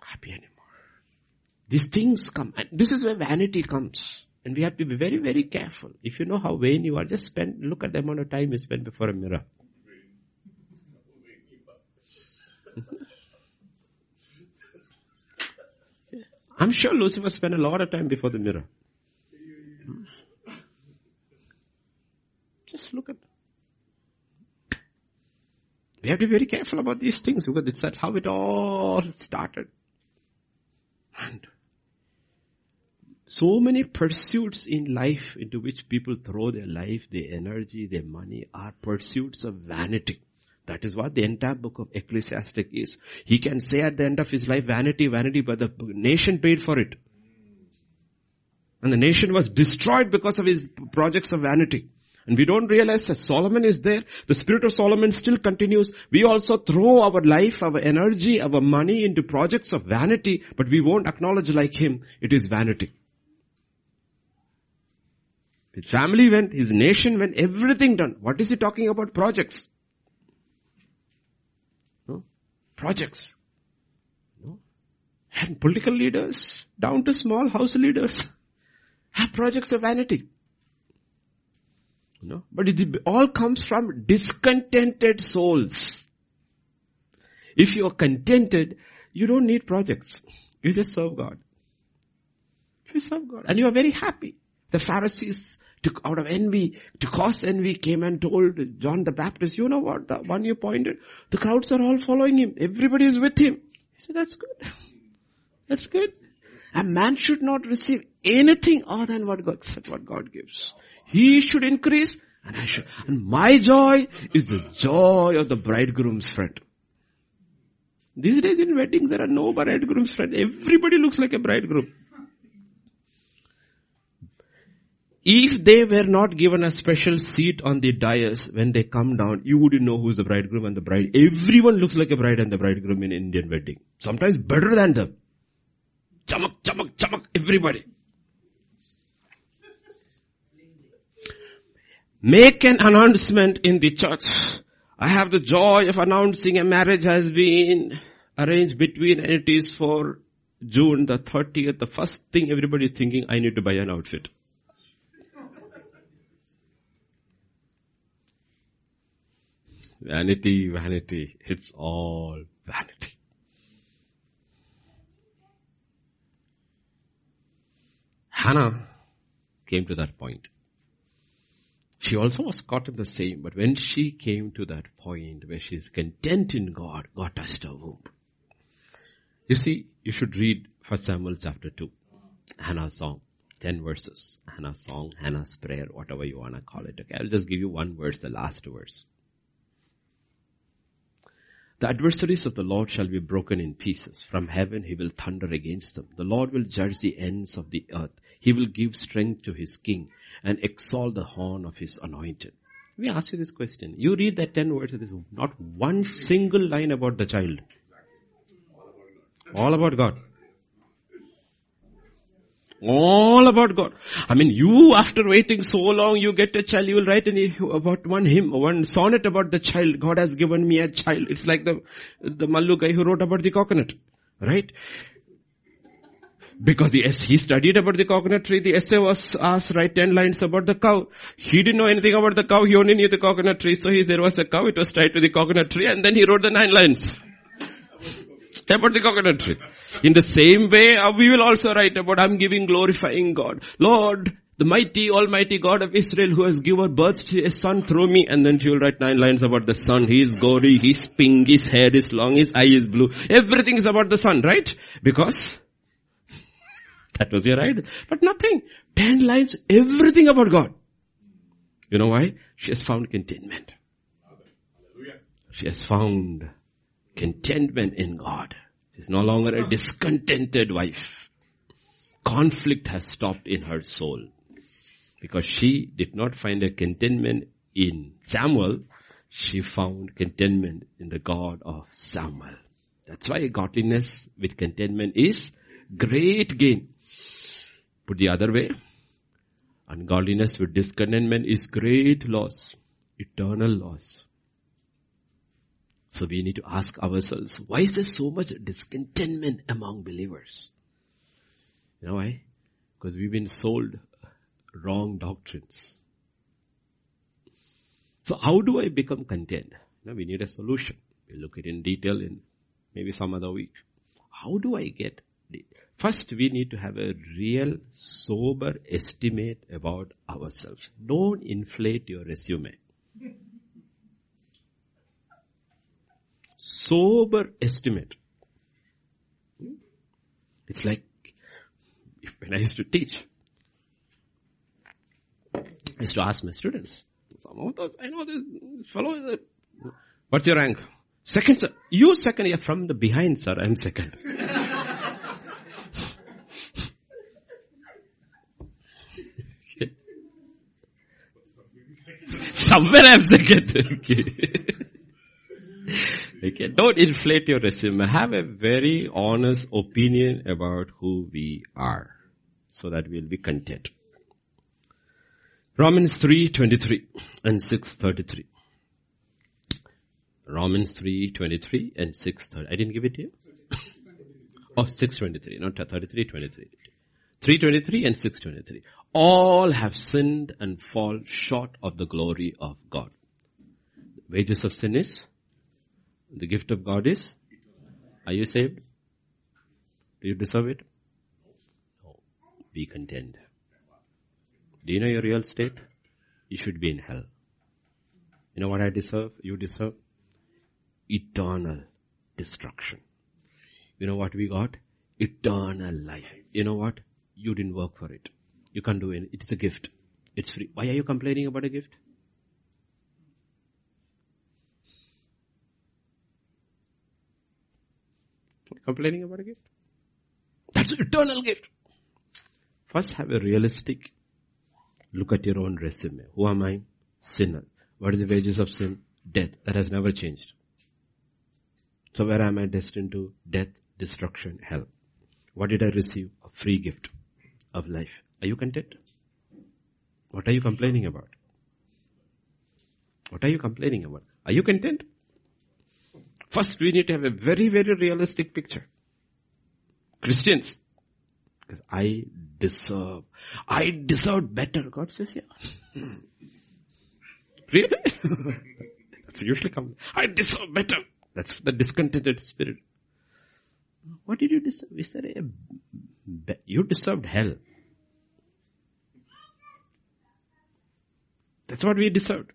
Happy anymore. These things come, and this is where vanity comes. And we have to be very, very careful. If you know how vain you are, just spend, look at the amount of time you spend before a mirror. I'm sure Lucifer spent a lot of time before the mirror. Just look at. We have to be very careful about these things because that's how it all started. And so many pursuits in life into which people throw their life, their energy, their money are pursuits of vanity. That is what the entire book of Ecclesiastes is. He can say at the end of his life, vanity, vanity, but the nation paid for it. And the nation was destroyed because of his projects of vanity. And we don't realize that Solomon is there. The spirit of Solomon still continues. We also throw our life, our energy, our money into projects of vanity, but we won't acknowledge like him. It is vanity. His family went, his nation went, everything done. What is he talking about? Projects. No? Projects. No? And political leaders, down to small house leaders, have projects of vanity. Know, but it all comes from discontented souls. If you are contented, you don't need projects. You just serve God. You serve God. And you are very happy. The Pharisees took out of envy, to cause envy, came and told John the Baptist, you know what, the one you pointed, the crowds are all following him. Everybody is with him. He said, that's good. That's good. A man should not receive anything other than what God, except what God gives. He should increase and I should, and my joy is the joy of the bridegroom's friend. These days in weddings there are no bridegroom's friend. Everybody looks like a bridegroom. If they were not given a special seat on the dais when they come down, you wouldn't know who's the bridegroom and the bride. Everyone looks like a bride and the bridegroom in Indian wedding. Sometimes better than them. Chamak, chamak, chamak, everybody. Make an announcement in the church. I have the joy of announcing a marriage has been arranged between and it is for June the 30th. The first thing everybody is thinking, I need to buy an outfit. Vanity, vanity. It's all vanity. Hannah came to that point. She also was caught in the same, but when she came to that point where she is content in God, God touched her womb. You see, you should read 1 Samuel chapter 2, Hannah's song, 10 verses, Hannah's song, Hannah's prayer, whatever you want to call it. Okay, I'll just give you one verse, the last verse. The adversaries of the Lord shall be broken in pieces. From heaven he will thunder against them. The Lord will judge the ends of the earth. He will give strength to his king and exalt the horn of his anointed. Me ask you this question. You read that ten words, there's not one single line about the child. All about God. All about God. I mean, you after waiting so long, you get a child, you will write any, about one hymn, one sonnet about the child. God has given me a child. It's like the, the Mallu guy who wrote about the coconut. Right? Because the, he studied about the coconut tree, the essay was asked, write 10 lines about the cow. He didn't know anything about the cow, he only knew the coconut tree, so he, there was a cow, it was tied to the coconut tree, and then he wrote the nine lines about the coconut tree. In the same way, uh, we will also write about I'm giving glorifying God. Lord, the mighty, almighty God of Israel who has given birth to a son through me. And then she will write nine lines about the son. He is gory, he's pink, his hair is long, his eye is blue. Everything is about the son, right? Because that was your idol. But nothing. Ten lines, everything about God. You know why? She has found contentment. She has found contentment in God. She's no longer a discontented wife. Conflict has stopped in her soul. Because she did not find a contentment in Samuel, she found contentment in the God of Samuel. That's why godliness with contentment is great gain. Put the other way, ungodliness with discontentment is great loss, eternal loss. So we need to ask ourselves, why is there so much discontentment among believers? You know why? Because we've been sold wrong doctrines. So how do I become content? Now we need a solution. We'll look at it in detail in maybe some other week. How do I get First, we need to have a real sober estimate about ourselves. Don't inflate your resume. Sober estimate. It's like when I used to teach, I used to ask my students, I know this fellow is a, what's your rank? Second, sir. You second, yeah, from the behind, sir, I'm second. Somewhere I'm second. Okay. Okay, don't inflate your resume. Have a very honest opinion about who we are so that we'll be content. Romans 3:23 and 6:33. Romans 3:23 and 6:30. I didn't give it to you. oh, 6:23, not 33, 23. 3:23 and 6:23. All have sinned and fall short of the glory of God. Wages of sin is the gift of God is? Are you saved? Do you deserve it? No. Be content. Do you know your real state? You should be in hell. You know what I deserve? You deserve? Eternal destruction. You know what we got? Eternal life. You know what? You didn't work for it. You can't do it. It's a gift. It's free. Why are you complaining about a gift? Complaining about a gift? That's an eternal gift. First have a realistic look at your own resume. Who am I? Sinner. What is the wages of sin? Death. That has never changed. So where am I destined to? Death, destruction, hell. What did I receive? A free gift of life. Are you content? What are you complaining about? What are you complaining about? Are you content? First, we need to have a very, very realistic picture. Christians, because I deserve, I deserve better. God says, yeah. really? That's usually come. I deserve better. That's the discontented spirit. What did you deserve? Is there a, you deserved hell. That's what we deserved.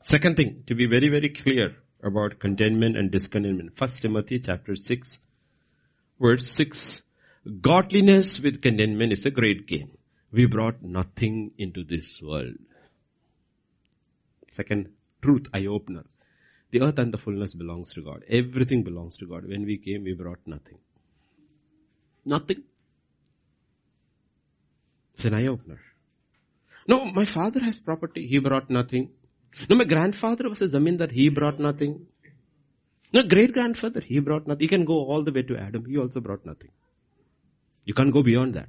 Second thing, to be very, very clear about contentment and discontentment. First Timothy chapter 6, verse 6. Godliness with contentment is a great gain. We brought nothing into this world. Second, truth, eye opener. The earth and the fullness belongs to God. Everything belongs to God. When we came, we brought nothing. Nothing. It's an eye opener. No, my father has property. He brought nothing. No, my grandfather was a zamindar. He brought nothing. No, great grandfather. He brought nothing. You can go all the way to Adam. He also brought nothing. You can't go beyond that.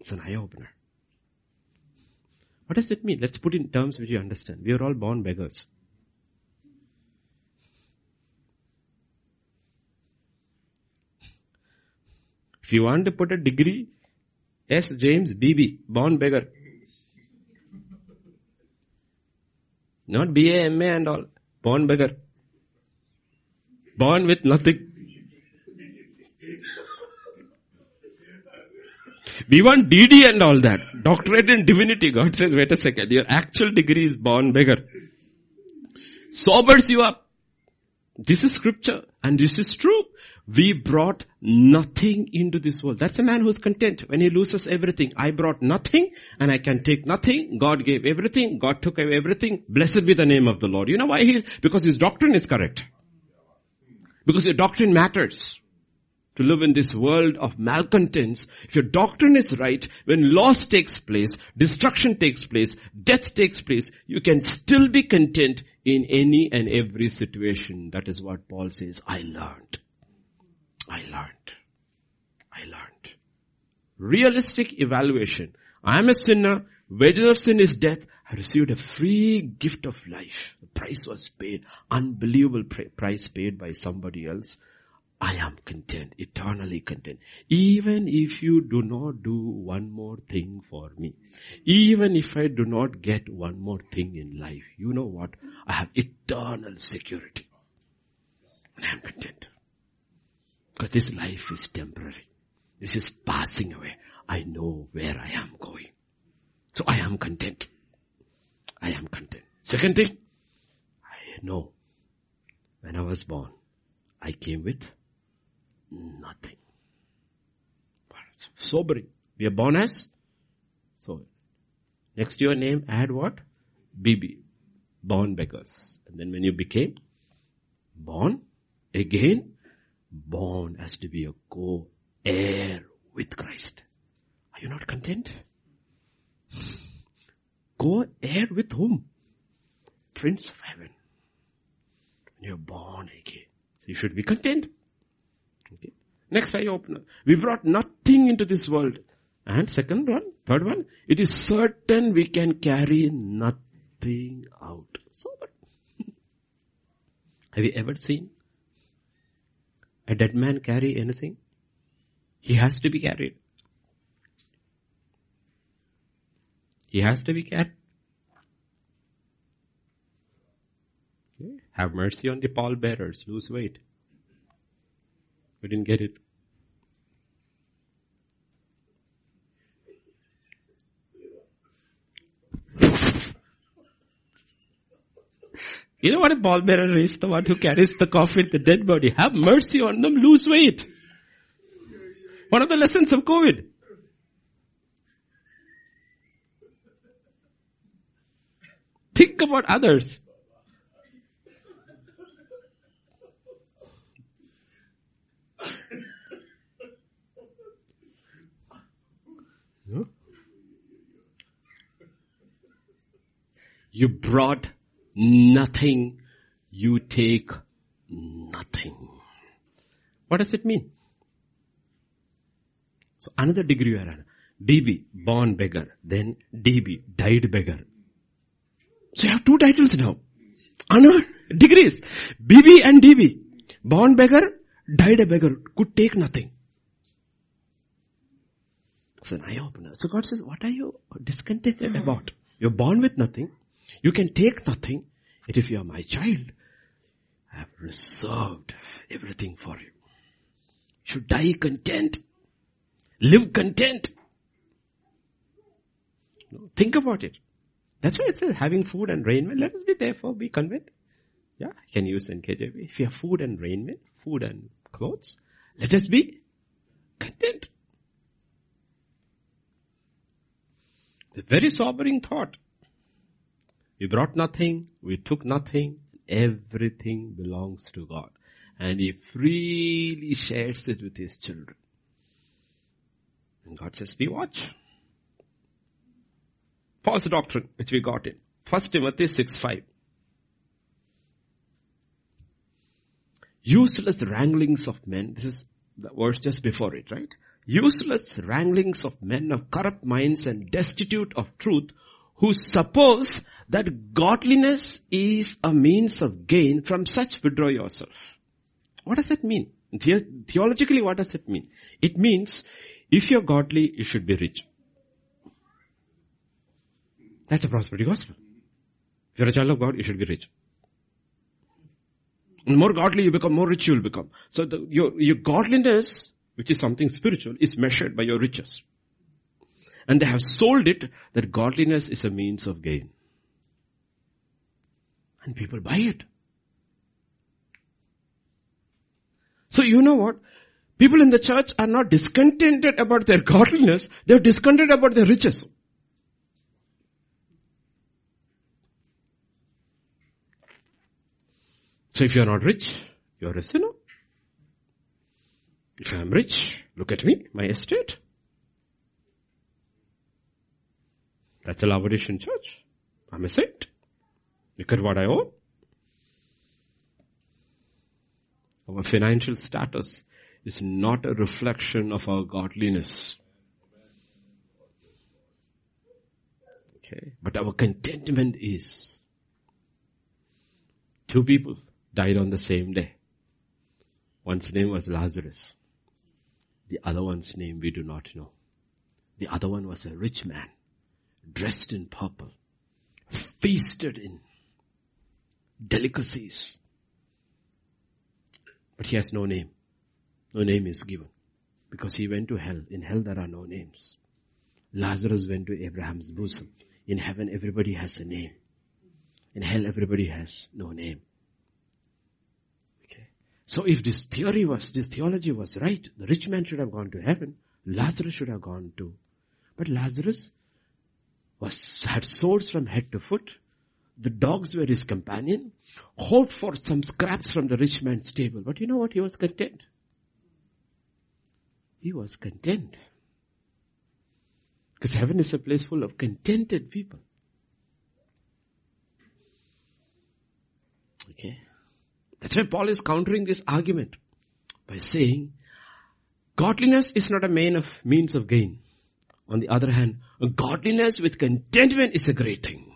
It's an eye opener. What does it mean? Let's put in terms which you understand. We are all born beggars. If you want to put a degree, S. James BB, born beggar. Not BA, MA and all. Born beggar. Born with nothing. We want DD and all that. Doctorate in divinity. God says, wait a second. Your actual degree is born beggar. Sobers you up. This is scripture and this is true. We brought nothing into this world. That's a man who's content when he loses everything. I brought nothing and I can take nothing. God gave everything. God took away everything. Blessed be the name of the Lord. You know why he is? Because his doctrine is correct. Because your doctrine matters. To live in this world of malcontents, if your doctrine is right, when loss takes place, destruction takes place, death takes place, you can still be content in any and every situation. That is what Paul says, I learned. I learned. I learned. Realistic evaluation. I am a sinner. Wages of sin is death. I received a free gift of life. The price was paid. Unbelievable price paid by somebody else. I am content, eternally content. Even if you do not do one more thing for me. Even if I do not get one more thing in life. You know what? I have eternal security. And I am content. Because this life is temporary. This is passing away. I know where I am going. So I am content. I am content. Second thing, I know when I was born, I came with nothing. Sobering. We are born as so. Next to your name, add what? BB. Born beggars. And then when you became born again, born as to be a co-heir with Christ. Are you not content? Co-heir with whom? Prince of Heaven. You're born again. So you should be content. Okay. Next eye opener. We brought nothing into this world. And second one, third one, it is certain we can carry nothing out. So, what? have you ever seen a dead man carry anything? He has to be carried. He has to be carried. Okay. Have mercy on the pallbearers. Lose weight. We didn't get it. You know what a pallbearer is? The one who carries the coffin, the dead body. Have mercy on them, lose weight. One of the lessons of COVID. Think about others. You brought nothing, you take nothing. What does it mean? So another degree you are BB, born beggar. Then DB, died beggar. So you have two titles now. Another degrees. BB and DB. Born beggar, died a beggar. Could take nothing. It's an eye opener. So God says, what are you discontented about? You're born with nothing. You can take nothing. Yet if you are my child, I have reserved everything for you. You should die content. Live content. Think about it. That's why it says having food and raiment. Let us be therefore be content. Yeah, I can use NKJV. If you have food and raiment, food and clothes, let us be content. A very sobering thought. We brought nothing, we took nothing, everything belongs to God. And He freely shares it with His children. And God says, be watch. False doctrine, which we got in. First Timothy 6 5. Useless wranglings of men. This is the verse just before it, right? Useless wranglings of men of corrupt minds and destitute of truth who suppose that godliness is a means of gain, from such withdraw yourself. What does that mean? The- theologically, what does it mean? It means if you're godly, you should be rich. That's a prosperity gospel. If you're a child of God, you should be rich. The more godly you become, more rich you will become. So the, your, your godliness, which is something spiritual, is measured by your riches. And they have sold it that godliness is a means of gain. And people buy it. So you know what? People in the church are not discontented about their godliness, they're discontented about their riches. So if you're not rich, you're a sinner. If I'm rich, look at me, my estate. That's a Laodicean church. I'm a saint. Look at what I own. Our financial status is not a reflection of our godliness. Okay. But our contentment is. Two people died on the same day. One's name was Lazarus. The other one's name we do not know. The other one was a rich man, dressed in purple, feasted in delicacies. But he has no name. No name is given. Because he went to hell. In hell there are no names. Lazarus went to Abraham's bosom. In heaven everybody has a name. In hell everybody has no name. Okay. So if this theory was, this theology was right, the rich man should have gone to heaven, Lazarus should have gone too. But Lazarus was, had sores from head to foot. The dogs were his companion. Hoped for some scraps from the rich man's table. But you know what? He was content. He was content. Because heaven is a place full of contented people. Okay. That's why Paul is countering this argument by saying, godliness is not a main of, means of gain. On the other hand, godliness with contentment is a great thing.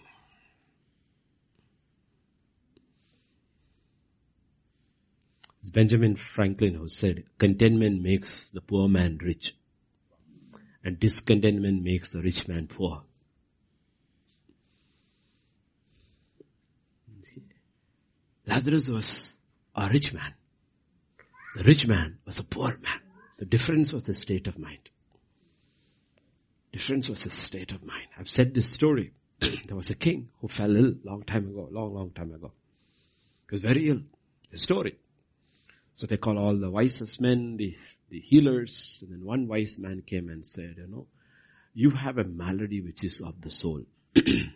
Benjamin Franklin who said, contentment makes the poor man rich and discontentment makes the rich man poor. Lazarus was a rich man. The rich man was a poor man. The difference was the state of mind. Difference was the state of mind. I've said this story. there was a king who fell ill long time ago, long, long time ago. He was very ill. The story. So they call all the wisest men, the, the healers, and then one wise man came and said, you know, you have a malady which is of the soul. the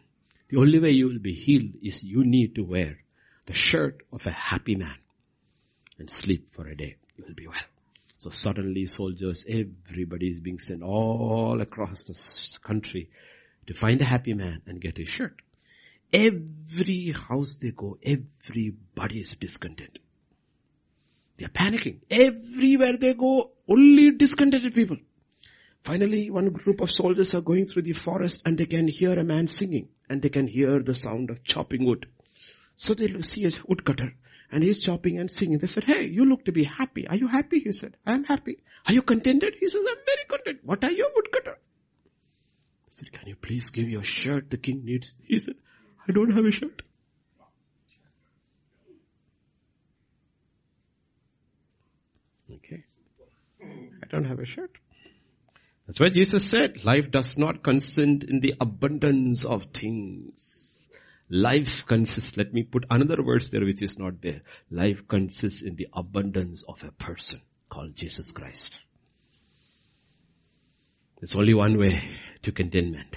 only way you will be healed is you need to wear the shirt of a happy man and sleep for a day. You will be well. So suddenly soldiers, everybody is being sent all across the country to find a happy man and get his shirt. Every house they go, everybody is discontent. They are panicking. Everywhere they go, only discontented people. Finally, one group of soldiers are going through the forest and they can hear a man singing and they can hear the sound of chopping wood. So they see a woodcutter and he's chopping and singing. They said, hey, you look to be happy. Are you happy? He said, I am happy. Are you contented? He says, I'm very content. What are you, woodcutter? He said, can you please give your shirt the king needs? He said, I don't have a shirt. Okay. I don't have a shirt. That's why Jesus said, life does not consist in the abundance of things. Life consists, let me put another verse there which is not there. Life consists in the abundance of a person called Jesus Christ. There's only one way to contentment.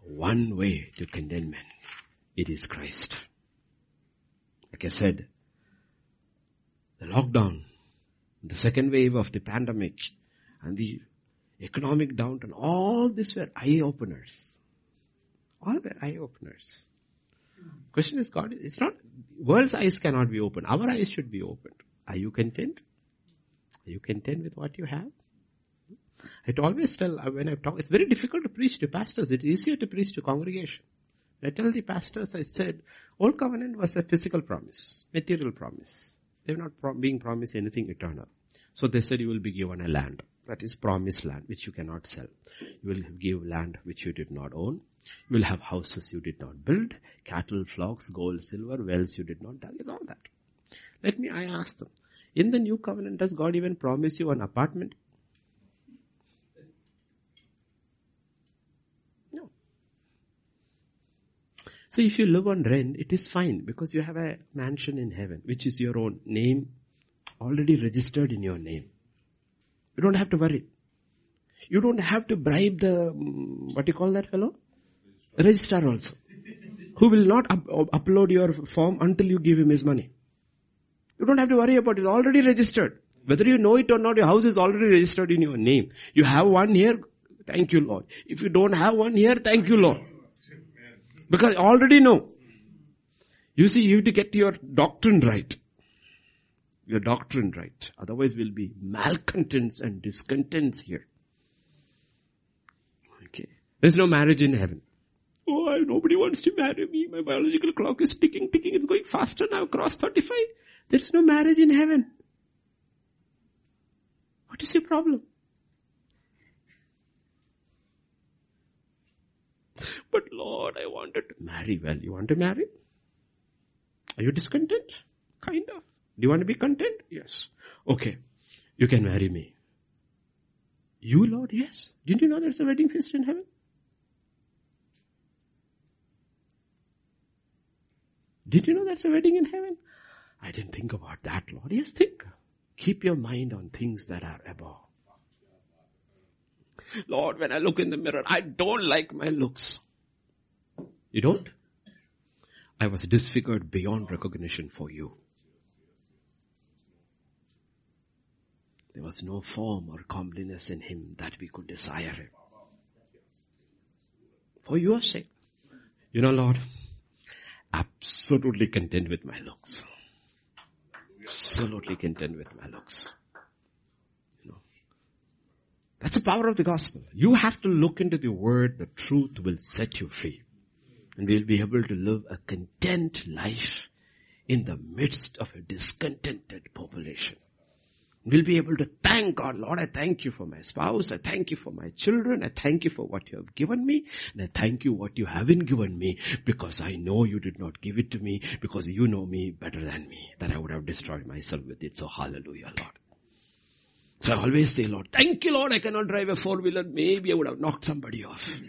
One way to contentment. It is Christ. Like I said, the lockdown, the second wave of the pandemic, and the economic downturn, all these were eye openers. All were eye openers. Question is God, it's not, world's eyes cannot be opened. Our eyes should be opened. Are you content? Are you content with what you have? I always tell, uh, when I talk, it's very difficult to preach to pastors. It's easier to preach to congregation. I tell the pastors, I said, Old Covenant was a physical promise, material promise. They were not pro- being promised anything eternal. So they said you will be given a land. That is promised land, which you cannot sell. You will give land which you did not own. You will have houses you did not build, cattle, flocks, gold, silver, wells you did not dig, all that. Let me, I ask them, in the new covenant, does God even promise you an apartment? So if you live on rent, it is fine because you have a mansion in heaven, which is your own name already registered in your name. You don't have to worry. You don't have to bribe the, mm, what do you call that fellow? Registrar also. Who will not up- upload your form until you give him his money. You don't have to worry about it. It's already registered. Whether you know it or not, your house is already registered in your name. You have one here, thank you Lord. If you don't have one here, thank you Lord. Because I already know. You see, you have to get your doctrine right. Your doctrine right. Otherwise we'll be malcontents and discontents here. Okay. There's no marriage in heaven. Oh, nobody wants to marry me. My biological clock is ticking, ticking. It's going faster now. Cross 35. There is no marriage in heaven. What is your problem? But Lord, I wanted to marry. Well, you want to marry? Are you discontent? Kind of. Do you want to be content? Yes. Okay. You can marry me. You, Lord? Yes. Didn't you know there's a wedding feast in heaven? Did you know that's a wedding in heaven? I didn't think about that, Lord. Yes, think. Keep your mind on things that are above. Lord, when I look in the mirror, I don't like my looks. You don't? I was disfigured beyond recognition for you. There was no form or comeliness in him that we could desire him. For your sake. You know, Lord, absolutely content with my looks. Absolutely content with my looks. You know. That's the power of the gospel. You have to look into the word, the truth will set you free. And we'll be able to live a content life in the midst of a discontented population. We'll be able to thank God. Lord, I thank you for my spouse. I thank you for my children. I thank you for what you have given me. And I thank you what you haven't given me because I know you did not give it to me because you know me better than me that I would have destroyed myself with it. So hallelujah, Lord. So I always say, Lord, thank you, Lord. I cannot drive a four wheeler. Maybe I would have knocked somebody off.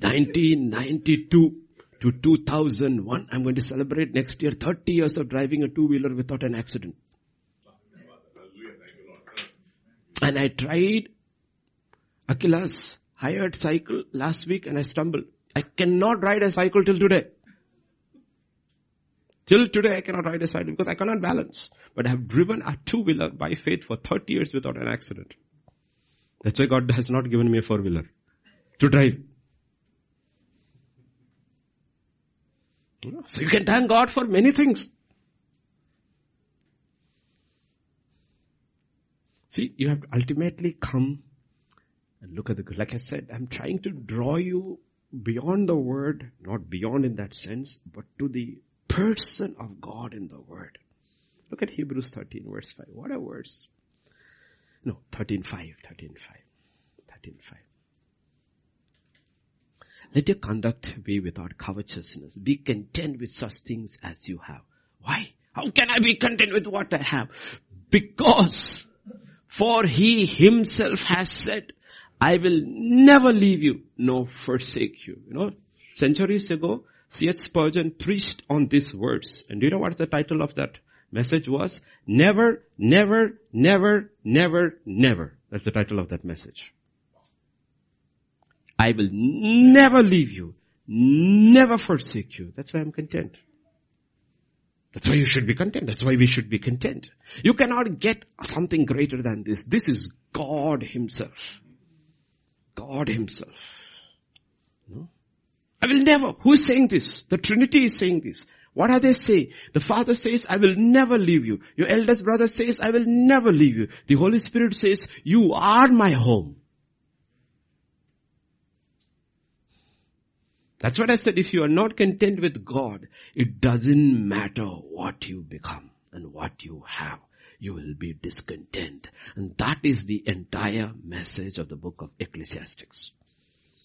1992 to 2001. I'm going to celebrate next year 30 years of driving a two-wheeler without an accident. And I tried Akila's hired cycle last week and I stumbled. I cannot ride a cycle till today. Till today I cannot ride a cycle because I cannot balance. But I have driven a two-wheeler by faith for 30 years without an accident. That's why God has not given me a four-wheeler to drive. So you can thank God for many things. See, you have ultimately come and look at the good. Like I said, I'm trying to draw you beyond the word, not beyond in that sense, but to the person of God in the word. Look at Hebrews 13 verse 5. What a verse. No, 13 5, 13 5, 13 5. Let your conduct be without covetousness. Be content with such things as you have. Why? How can I be content with what I have? Because for he himself has said, I will never leave you nor forsake you. You know, centuries ago, C.H. Spurgeon preached on these words. And do you know what the title of that message was? Never, never, never, never, never. That's the title of that message. I will never leave you, never forsake you. That's why I'm content. That's why you should be content. That's why we should be content. You cannot get something greater than this. This is God Himself. God Himself. I will never. Who is saying this? The Trinity is saying this. What are they saying? The Father says, I will never leave you. Your eldest brother says, I will never leave you. The Holy Spirit says, you are my home. That's what I said. If you are not content with God, it doesn't matter what you become and what you have. You will be discontent. And that is the entire message of the book of Ecclesiastes.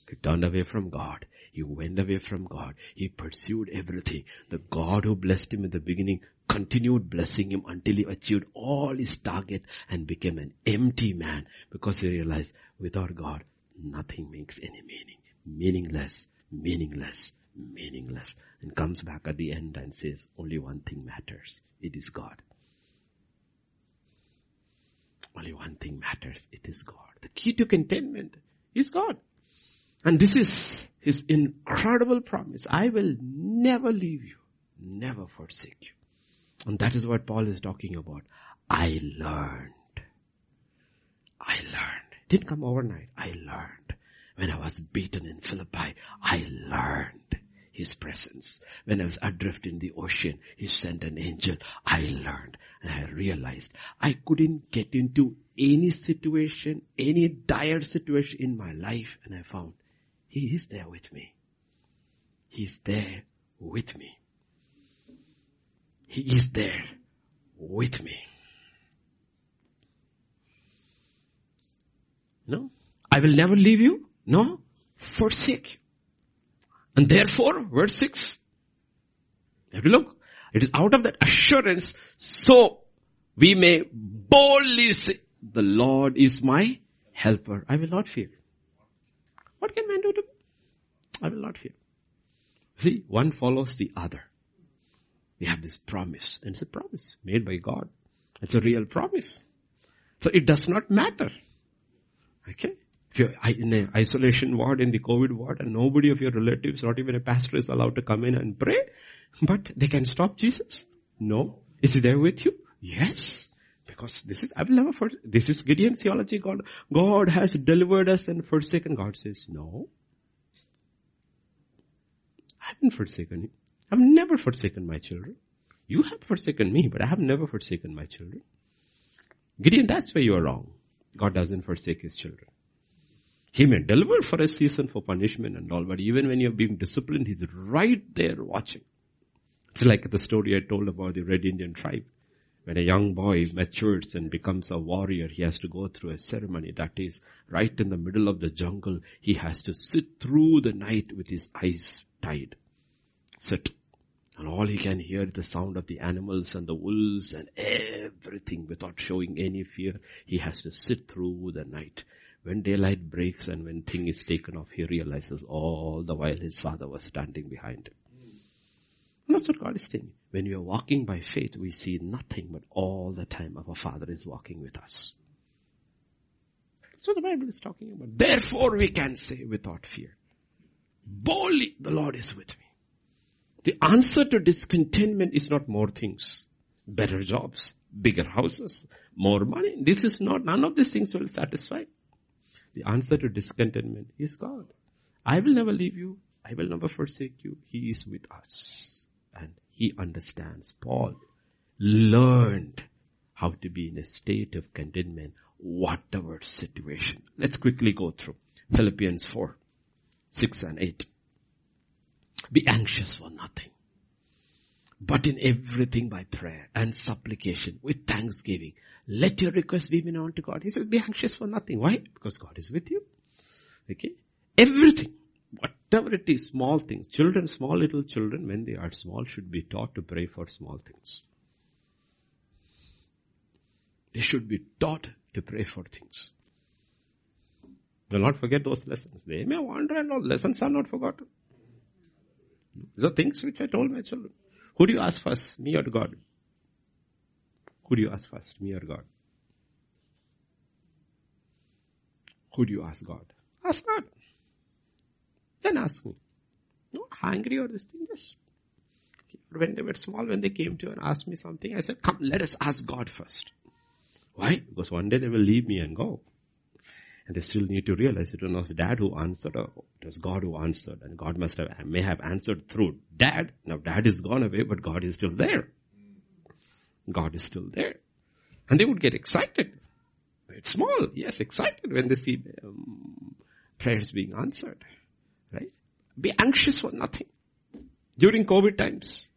He turned away from God. He went away from God. He pursued everything. The God who blessed him in the beginning continued blessing him until he achieved all his target and became an empty man because he realized without God, nothing makes any meaning. Meaningless, meaningless, meaningless. And comes back at the end and says, only one thing matters. It is God. Only one thing matters. It is God. The key to contentment is God. And this is his incredible promise. I will never leave you, never forsake you. And that is what Paul is talking about. I learned. I learned. It didn't come overnight. I learned. When I was beaten in Philippi, I learned his presence. When I was adrift in the ocean, he sent an angel. I learned and I realized I couldn't get into any situation, any dire situation in my life and I found he is there with me. He's there with me. He is there with me. No? I will never leave you. No? Forsake you. And therefore, verse 6, have a look. It is out of that assurance, so we may boldly say, the Lord is my helper. I will not fear. What can man do to me? I will not fear. See, one follows the other. We have this promise, and it's a promise made by God. It's a real promise. So it does not matter. Okay? If you're in an isolation ward, in the COVID ward, and nobody of your relatives, not even a pastor is allowed to come in and pray, but they can stop Jesus? No. Is he there with you? Yes. Because this is, I will never, for, this is Gideon theology. God, God has delivered us and forsaken. God says, no. I haven't forsaken you. I've never forsaken my children. You have forsaken me, but I have never forsaken my children. Gideon, that's where you are wrong. God doesn't forsake his children. He may deliver for a season for punishment and all, but even when you're being disciplined, he's right there watching. It's like the story I told about the Red Indian tribe. When a young boy matures and becomes a warrior, he has to go through a ceremony that is right in the middle of the jungle. He has to sit through the night with his eyes tied. Sit. And all he can hear is the sound of the animals and the wolves and everything without showing any fear. He has to sit through the night. When daylight breaks and when thing is taken off, he realizes all the while his father was standing behind him. And that's what God is saying. When we are walking by faith, we see nothing but all the time our Father is walking with us. What the Bible is talking about. Therefore we can say without fear, boldly the Lord is with me. The answer to discontentment is not more things, better jobs, bigger houses, more money. This is not, none of these things will satisfy. The answer to discontentment is God. I will never leave you. I will never forsake you. He is with us and he understands. Paul learned how to be in a state of contentment, whatever situation. Let's quickly go through Philippians 4, 6 and 8. Be anxious for nothing, but in everything by prayer and supplication with thanksgiving. Let your requests be known to God. He says, be anxious for nothing. Why? Because God is with you. Okay? Everything Whatever it is, small things. Children, small little children, when they are small, should be taught to pray for small things. They should be taught to pray for things. Do not forget those lessons. They may wander and all lessons are not forgotten. Are things which I told my children. Who do you ask first, me or God? Who do you ask first, me or God? Who do you ask God? Ask God. Then ask me. No, hungry or this thing, just when they were small, when they came to and asked me something, I said, come, let us ask God first. Why? Because one day they will leave me and go. And they still need to realize it was dad who answered or it was God who answered and God must have, may have answered through dad. Now dad is gone away, but God is still there. God is still there. And they would get excited. It's small, yes, excited when they see um, prayers being answered. Right? Be anxious for nothing. During COVID times,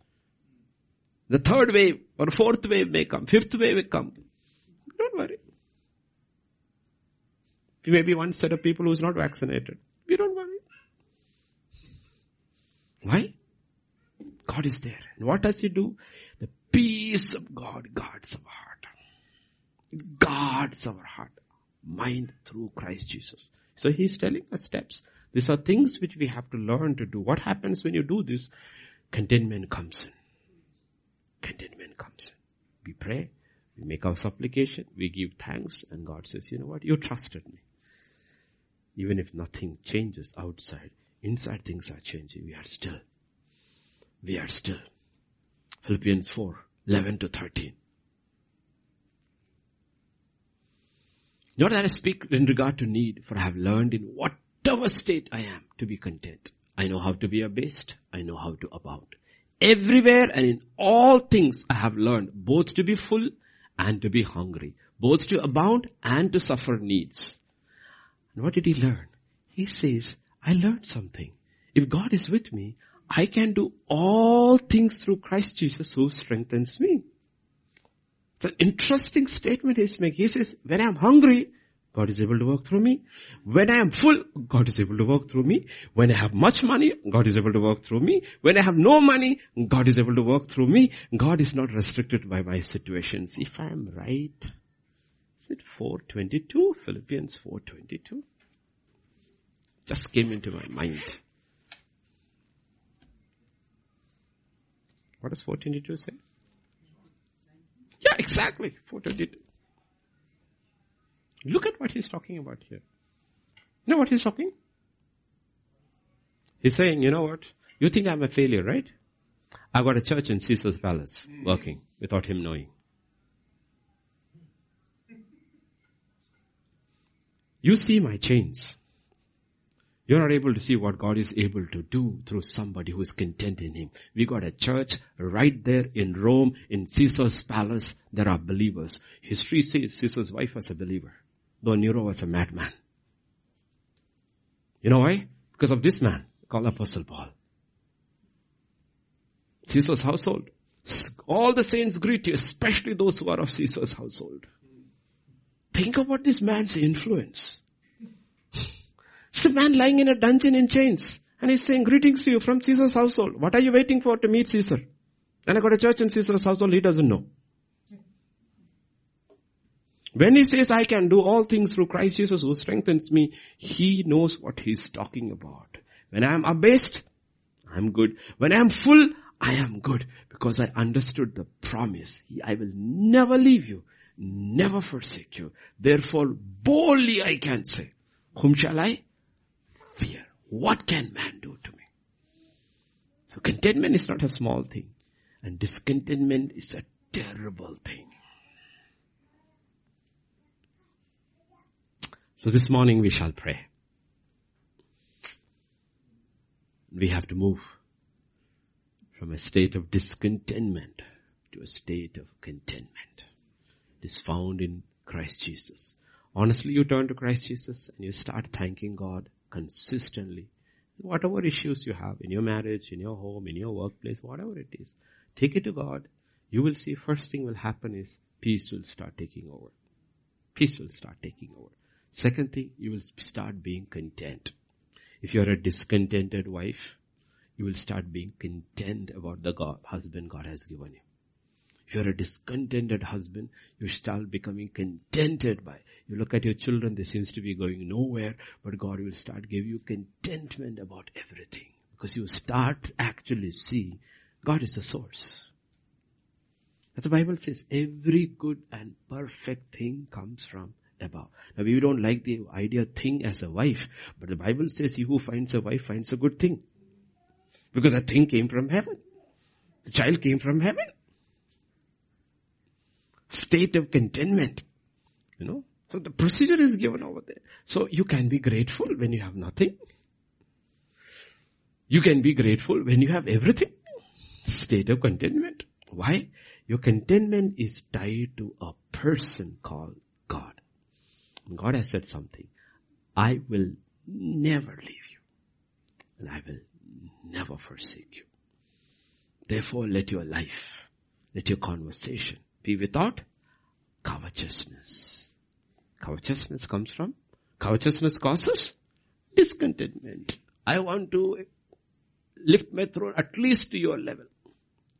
the third wave or fourth wave may come, fifth wave may come. Don't worry. You may be one set of people who's not vaccinated. You don't worry. Why? God is there. And what does He do? Peace of God guards our heart. Guards our heart. Mind through Christ Jesus. So He's telling us steps. These are things which we have to learn to do. What happens when you do this? Contentment comes in. Contentment comes in. We pray, we make our supplication, we give thanks, and God says, you know what? You trusted me. Even if nothing changes outside, inside things are changing. We are still. We are still. Philippians 4, 11 to 13. Not that I speak in regard to need, for I have learned in whatever state I am to be content. I know how to be abased. I know how to abound. Everywhere and in all things I have learned both to be full and to be hungry, both to abound and to suffer needs. And what did he learn? He says, I learned something. If God is with me, I can do all things through Christ Jesus who strengthens me. It's an interesting statement he's making. He says, when I'm hungry, God is able to work through me. When I am full, God is able to work through me. When I have much money, God is able to work through me. When I have no money, God is able to work through me. God is not restricted by my situations. If I am right, is it 422? Philippians 422? Just came into my mind. What does 422 say? Yeah, exactly. 422. Look at what he's talking about here. You know what he's talking? He's saying, you know what? You think I'm a failure, right? I got a church in Caesar's palace working without him knowing. You see my chains. You're not able to see what God is able to do through somebody who is content in Him. We got a church right there in Rome, in Caesar's palace. There are believers. History says Caesar's wife was a believer though Nero was a madman. You know why? Because of this man called Apostle Paul. Caesar's household. All the saints greet you, especially those who are of Caesar's household. Think about this man's influence. It's a man lying in a dungeon in chains. And he's saying greetings to you from Caesar's household. What are you waiting for to meet Caesar? And I got a church in Caesar's household, he doesn't know. When he says I can do all things through Christ Jesus who strengthens me, he knows what he's talking about. When I am abased, I'm good. When I am full, I am good because I understood the promise. I will never leave you, never forsake you. Therefore, boldly I can say, whom shall I? What can man do to me? So contentment is not a small thing and discontentment is a terrible thing. So this morning we shall pray. We have to move from a state of discontentment to a state of contentment. It is found in Christ Jesus. Honestly, you turn to Christ Jesus and you start thanking God consistently. Whatever issues you have in your marriage, in your home, in your workplace, whatever it is, take it to God. You will see first thing will happen is peace will start taking over. Peace will start taking over. Second thing, you will start being content. If you're a discontented wife, you will start being content about the God, husband God has given you. If you're a discontented husband, you start becoming contented by. You look at your children, they seems to be going nowhere, but God will start give you contentment about everything. Because you start actually see God is the source. As the Bible says, every good and perfect thing comes from above. Now we don't like the idea thing as a wife, but the Bible says he who finds a wife finds a good thing. Because that thing came from heaven. The child came from heaven. State of contentment. You know? So the procedure is given over there. So you can be grateful when you have nothing. You can be grateful when you have everything. State of contentment. Why? Your contentment is tied to a person called God. God has said something. I will never leave you. And I will never forsake you. Therefore let your life, let your conversation be without covetousness. Covetousness comes from, covetousness causes discontentment. I want to lift my throne at least to your level.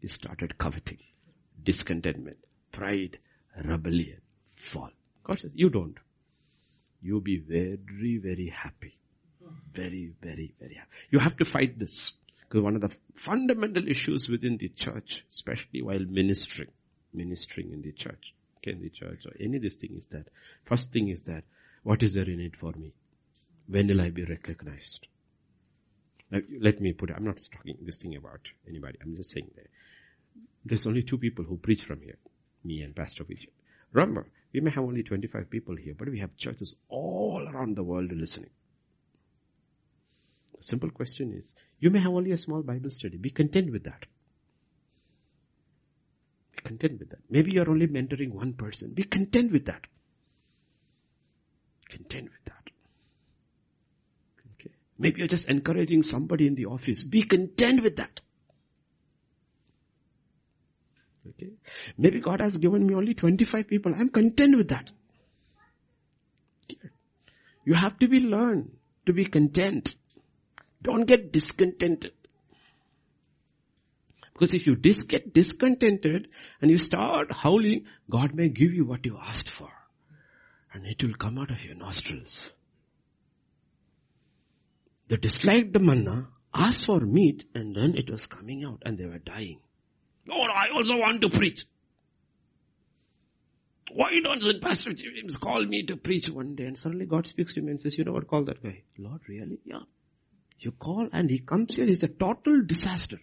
He started coveting, discontentment, pride, rebellion, fall. God says, you don't. You'll be very, very happy. Very, very, very happy. You have to fight this. Because one of the fundamental issues within the church, especially while ministering, ministering in the church, okay, in the church or any of this thing is that, first thing is that, what is there in it for me? When will I be recognized? Now, let me put it, I'm not talking this thing about anybody. I'm just saying that there's only two people who preach from here. Me and Pastor Vijay. Remember, we may have only 25 people here, but we have churches all around the world listening. The simple question is, you may have only a small Bible study. Be content with that. Content with that. Maybe you're only mentoring one person. Be content with that. Content with that. Okay. Maybe you're just encouraging somebody in the office. Be content with that. Okay. Maybe God has given me only 25 people. I'm content with that. You have to be learned to be content. Don't get discontented. Because if you dis- get discontented and you start howling, God may give you what you asked for. And it will come out of your nostrils. They disliked the manna, asked for meat, and then it was coming out and they were dying. Lord, I also want to preach. Why doesn't Pastor James call me to preach one day? And suddenly God speaks to me and says, you know what, call that guy. Lord, really? Yeah. You call and he comes here, he's a total disaster.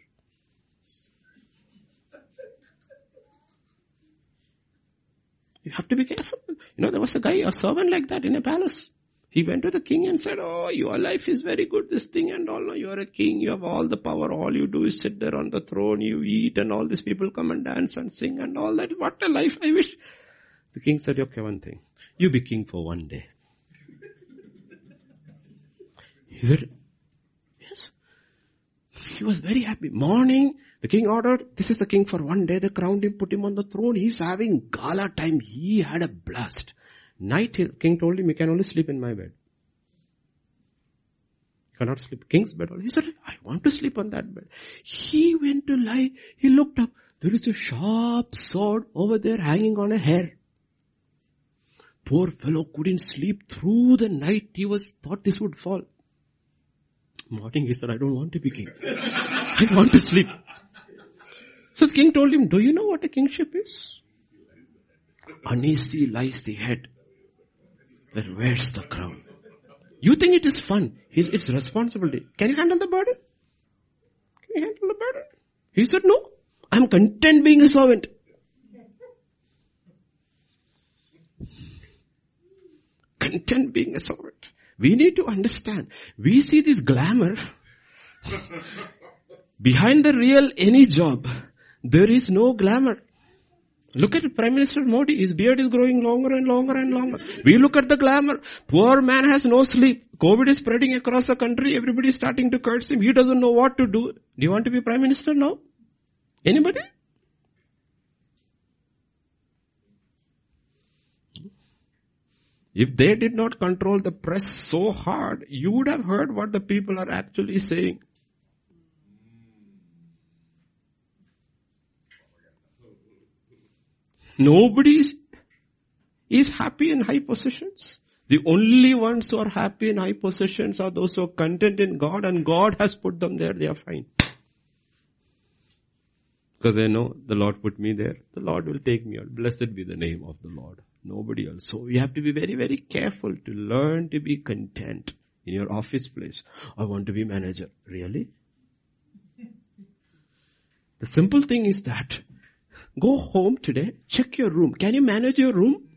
You have to be careful. You know, there was a guy, a servant like that in a palace. He went to the king and said, oh, your life is very good, this thing and all. No, You are a king, you have all the power. All you do is sit there on the throne, you eat and all these people come and dance and sing and all that. What a life I wish. The king said, okay, one thing. You be king for one day. He said, yes. He was very happy. Morning, the king ordered, this is the king for one day. They crowned him, put him on the throne. He's having gala time. He had a blast. Night, king told him, you can only sleep in my bed. You cannot sleep. King's bed. He said, I want to sleep on that bed. He went to lie. He looked up. There is a sharp sword over there hanging on a hair. Poor fellow couldn't sleep through the night. He was, thought this would fall. Morning he said, I don't want to be king. I want to sleep. So the king told him, do you know what a kingship is? Uneasy lies the head then where's the crown? You think it is fun. It's, it's responsibility. Can you handle the burden? Can you handle the burden? He said, no. I'm content being a servant. Content being a servant. We need to understand. We see this glamour. Behind the real any job, there is no glamour. Look at Prime Minister Modi. His beard is growing longer and longer and longer. We look at the glamour. Poor man has no sleep. COVID is spreading across the country. Everybody is starting to curse him. He doesn't know what to do. Do you want to be Prime Minister now? Anybody? If they did not control the press so hard, you would have heard what the people are actually saying. Nobody is happy in high positions. The only ones who are happy in high positions are those who are content in God and God has put them there, they are fine. Because they know the Lord put me there, the Lord will take me out. Blessed be the name of the Lord. Nobody else. So you have to be very, very careful to learn to be content in your office place. I want to be manager. Really? The simple thing is that Go home today, check your room. Can you manage your room?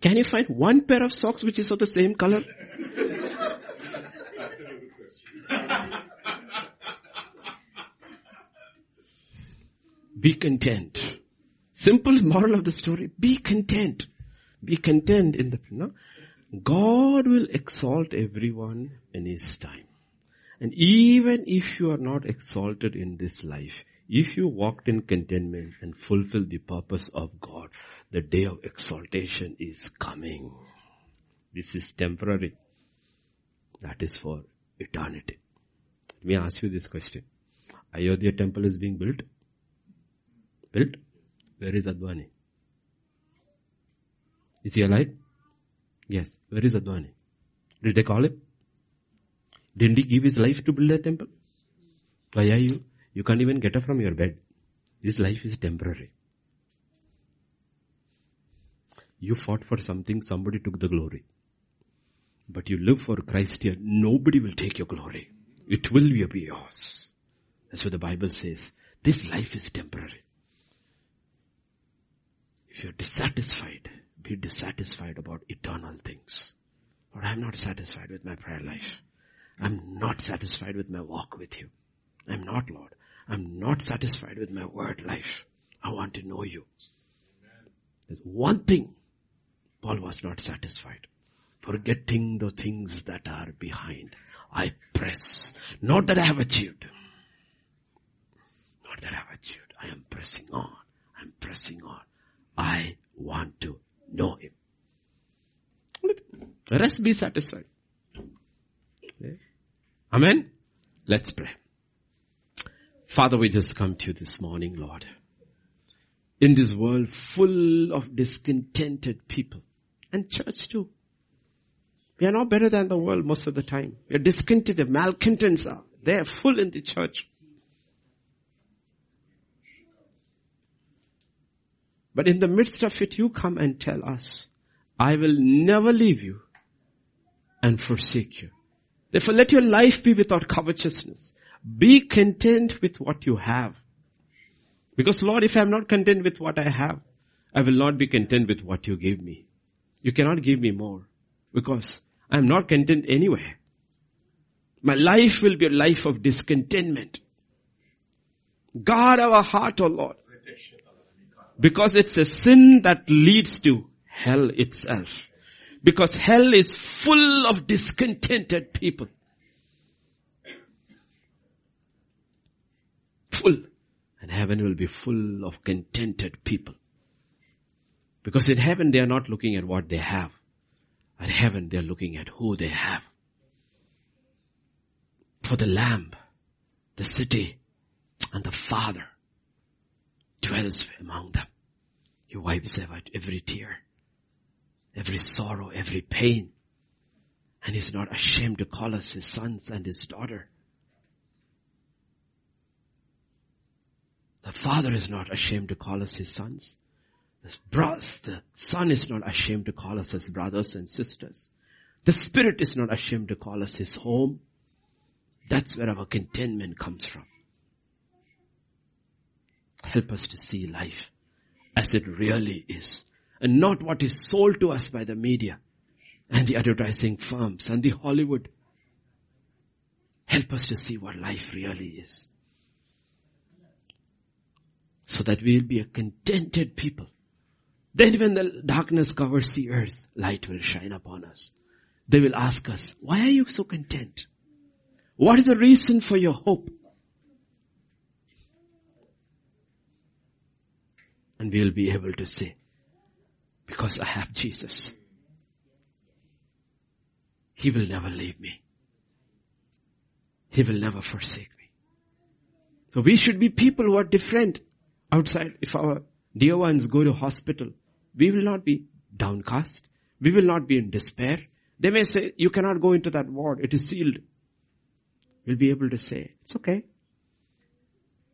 Can you find one pair of socks which is of the same color? be content. Simple moral of the story, be content. Be content in the, you God will exalt everyone in his time. And even if you are not exalted in this life, if you walked in contentment and fulfilled the purpose of God, the day of exaltation is coming. This is temporary. That is for eternity. Let me ask you this question. Ayodhya temple is being built? Built? Where is Advani? Is he alive? Yes. Where is Advani? Did they call him? Didn't he give his life to build a temple? Why are you? You can't even get up from your bed. This life is temporary. You fought for something, somebody took the glory. But you live for Christ here, nobody will take your glory. It will be yours. That's what the Bible says. This life is temporary. If you're dissatisfied, be dissatisfied about eternal things. Lord, I'm not satisfied with my prayer life. I'm not satisfied with my walk with you. I'm not, Lord. I'm not satisfied with my word life. I want to know you. There's one thing Paul was not satisfied. Forgetting the things that are behind. I press. Not that I have achieved. Not that I have achieved. I am pressing on. I'm pressing on. I want to know Him. Let us be satisfied. Amen. Let's pray. Father, we just come to you this morning, Lord. In this world full of discontented people and church too. We are not better than the world most of the time. We are discontented. Malcontents are full in the church. But in the midst of it, you come and tell us, I will never leave you and forsake you. Therefore let your life be without covetousness. Be content with what you have. Because Lord, if I am not content with what I have, I will not be content with what you gave me. You cannot give me more because I am not content anywhere. My life will be a life of discontentment. Guard our heart, O oh Lord. Because it's a sin that leads to hell itself. Because hell is full of discontented people. Full. And heaven will be full of contented people. Because in heaven they are not looking at what they have. At heaven they are looking at who they have. For the Lamb, the city, and the Father dwells among them. He wipes away every tear, every sorrow, every pain. And he's not ashamed to call us his sons and his daughter. The father is not ashamed to call us his sons. The, son is not ashamed to call us his brothers and sisters. The spirit is not ashamed to call us his home. That's where our contentment comes from. Help us to see life as it really is and not what is sold to us by the media and the advertising firms and the Hollywood. Help us to see what life really is. So that we will be a contented people. Then when the darkness covers the earth, light will shine upon us. They will ask us, why are you so content? What is the reason for your hope? And we will be able to say, because I have Jesus. He will never leave me. He will never forsake me. So we should be people who are different outside. If our dear ones go to hospital, we will not be downcast. We will not be in despair. They may say, you cannot go into that ward. It is sealed. We'll be able to say, it's okay.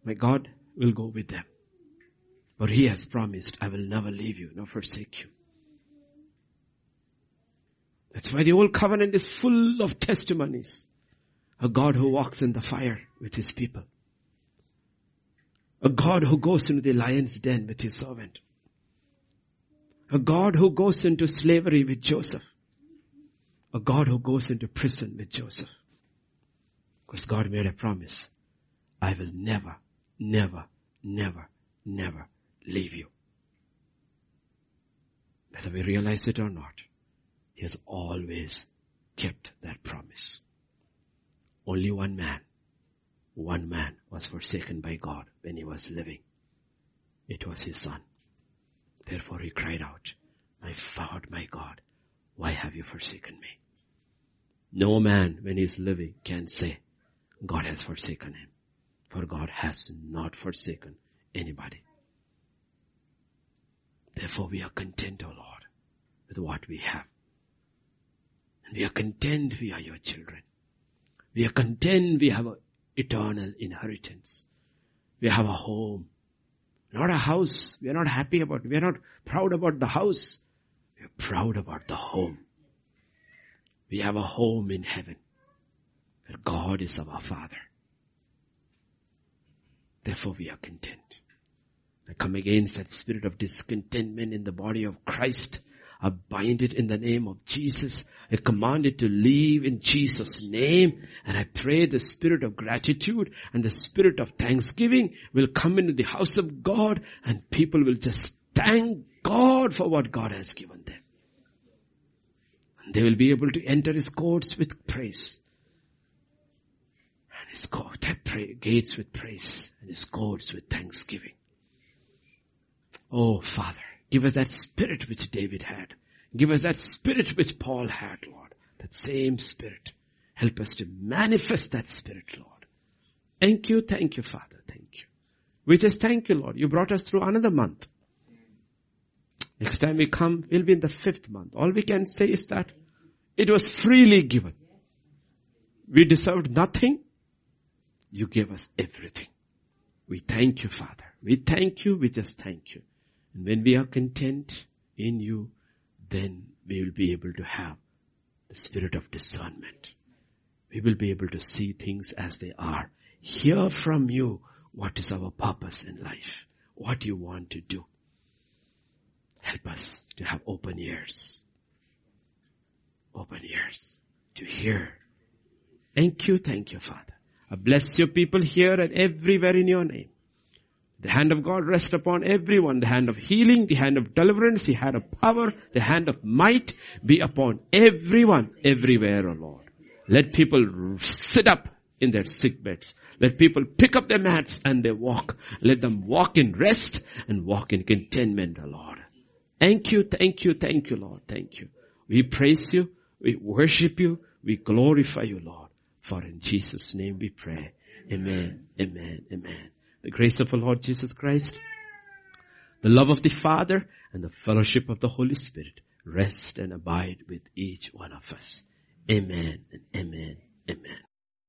My God will go with them. For he has promised, I will never leave you nor forsake you. That's why the old covenant is full of testimonies. A God who walks in the fire with his people. A God who goes into the lion's den with his servant. A God who goes into slavery with Joseph. A God who goes into prison with Joseph. Because God made a promise. I will never, never, never, never leave you. Whether we realize it or not, He has always kept that promise. Only one man, one man was forsaken by God when he was living. It was his son. Therefore he cried out, I found my God. Why have you forsaken me? No man when he is living can say, God has forsaken him. For God has not forsaken anybody. Therefore we are content, O oh Lord, with what we have. And we are content we are your children. We are content we have an eternal inheritance. We have a home. Not a house. We are not happy about, we are not proud about the house. We are proud about the home. We have a home in heaven where God is our Father. Therefore we are content. I come against that spirit of discontentment in the body of Christ. I bind it in the name of Jesus. I command it to leave in Jesus' name. And I pray the spirit of gratitude and the spirit of thanksgiving will come into the house of God and people will just thank God for what God has given them. And they will be able to enter his courts with praise. And his court, gates with praise and his courts with thanksgiving. Oh Father, give us that spirit which David had. Give us that spirit which Paul had, Lord. That same spirit. Help us to manifest that spirit, Lord. Thank you, thank you, Father. Thank you. We just thank you, Lord. You brought us through another month. Next time we come, we'll be in the fifth month. All we can say is that it was freely given. We deserved nothing. You gave us everything. We thank you, Father. We thank you. We just thank you. And when we are content in you, then we will be able to have the spirit of discernment. We will be able to see things as they are. Hear from you what is our purpose in life, what you want to do. Help us to have open ears. Open ears to hear. Thank you, thank you, Father. I bless your people here and everywhere in your name. The hand of God rest upon everyone. The hand of healing, the hand of deliverance, the hand of power, the hand of might be upon everyone, everywhere, O Lord. Let people sit up in their sick beds. Let people pick up their mats and they walk. Let them walk in rest and walk in contentment, O Lord. Thank you, thank you, thank you, Lord. Thank you. We praise you. We worship you. We glorify you, Lord. For in Jesus' name we pray. Amen. Amen. Amen the grace of our Lord Jesus Christ, the love of the Father, and the fellowship of the Holy Spirit rest and abide with each one of us. Amen and amen. Amen.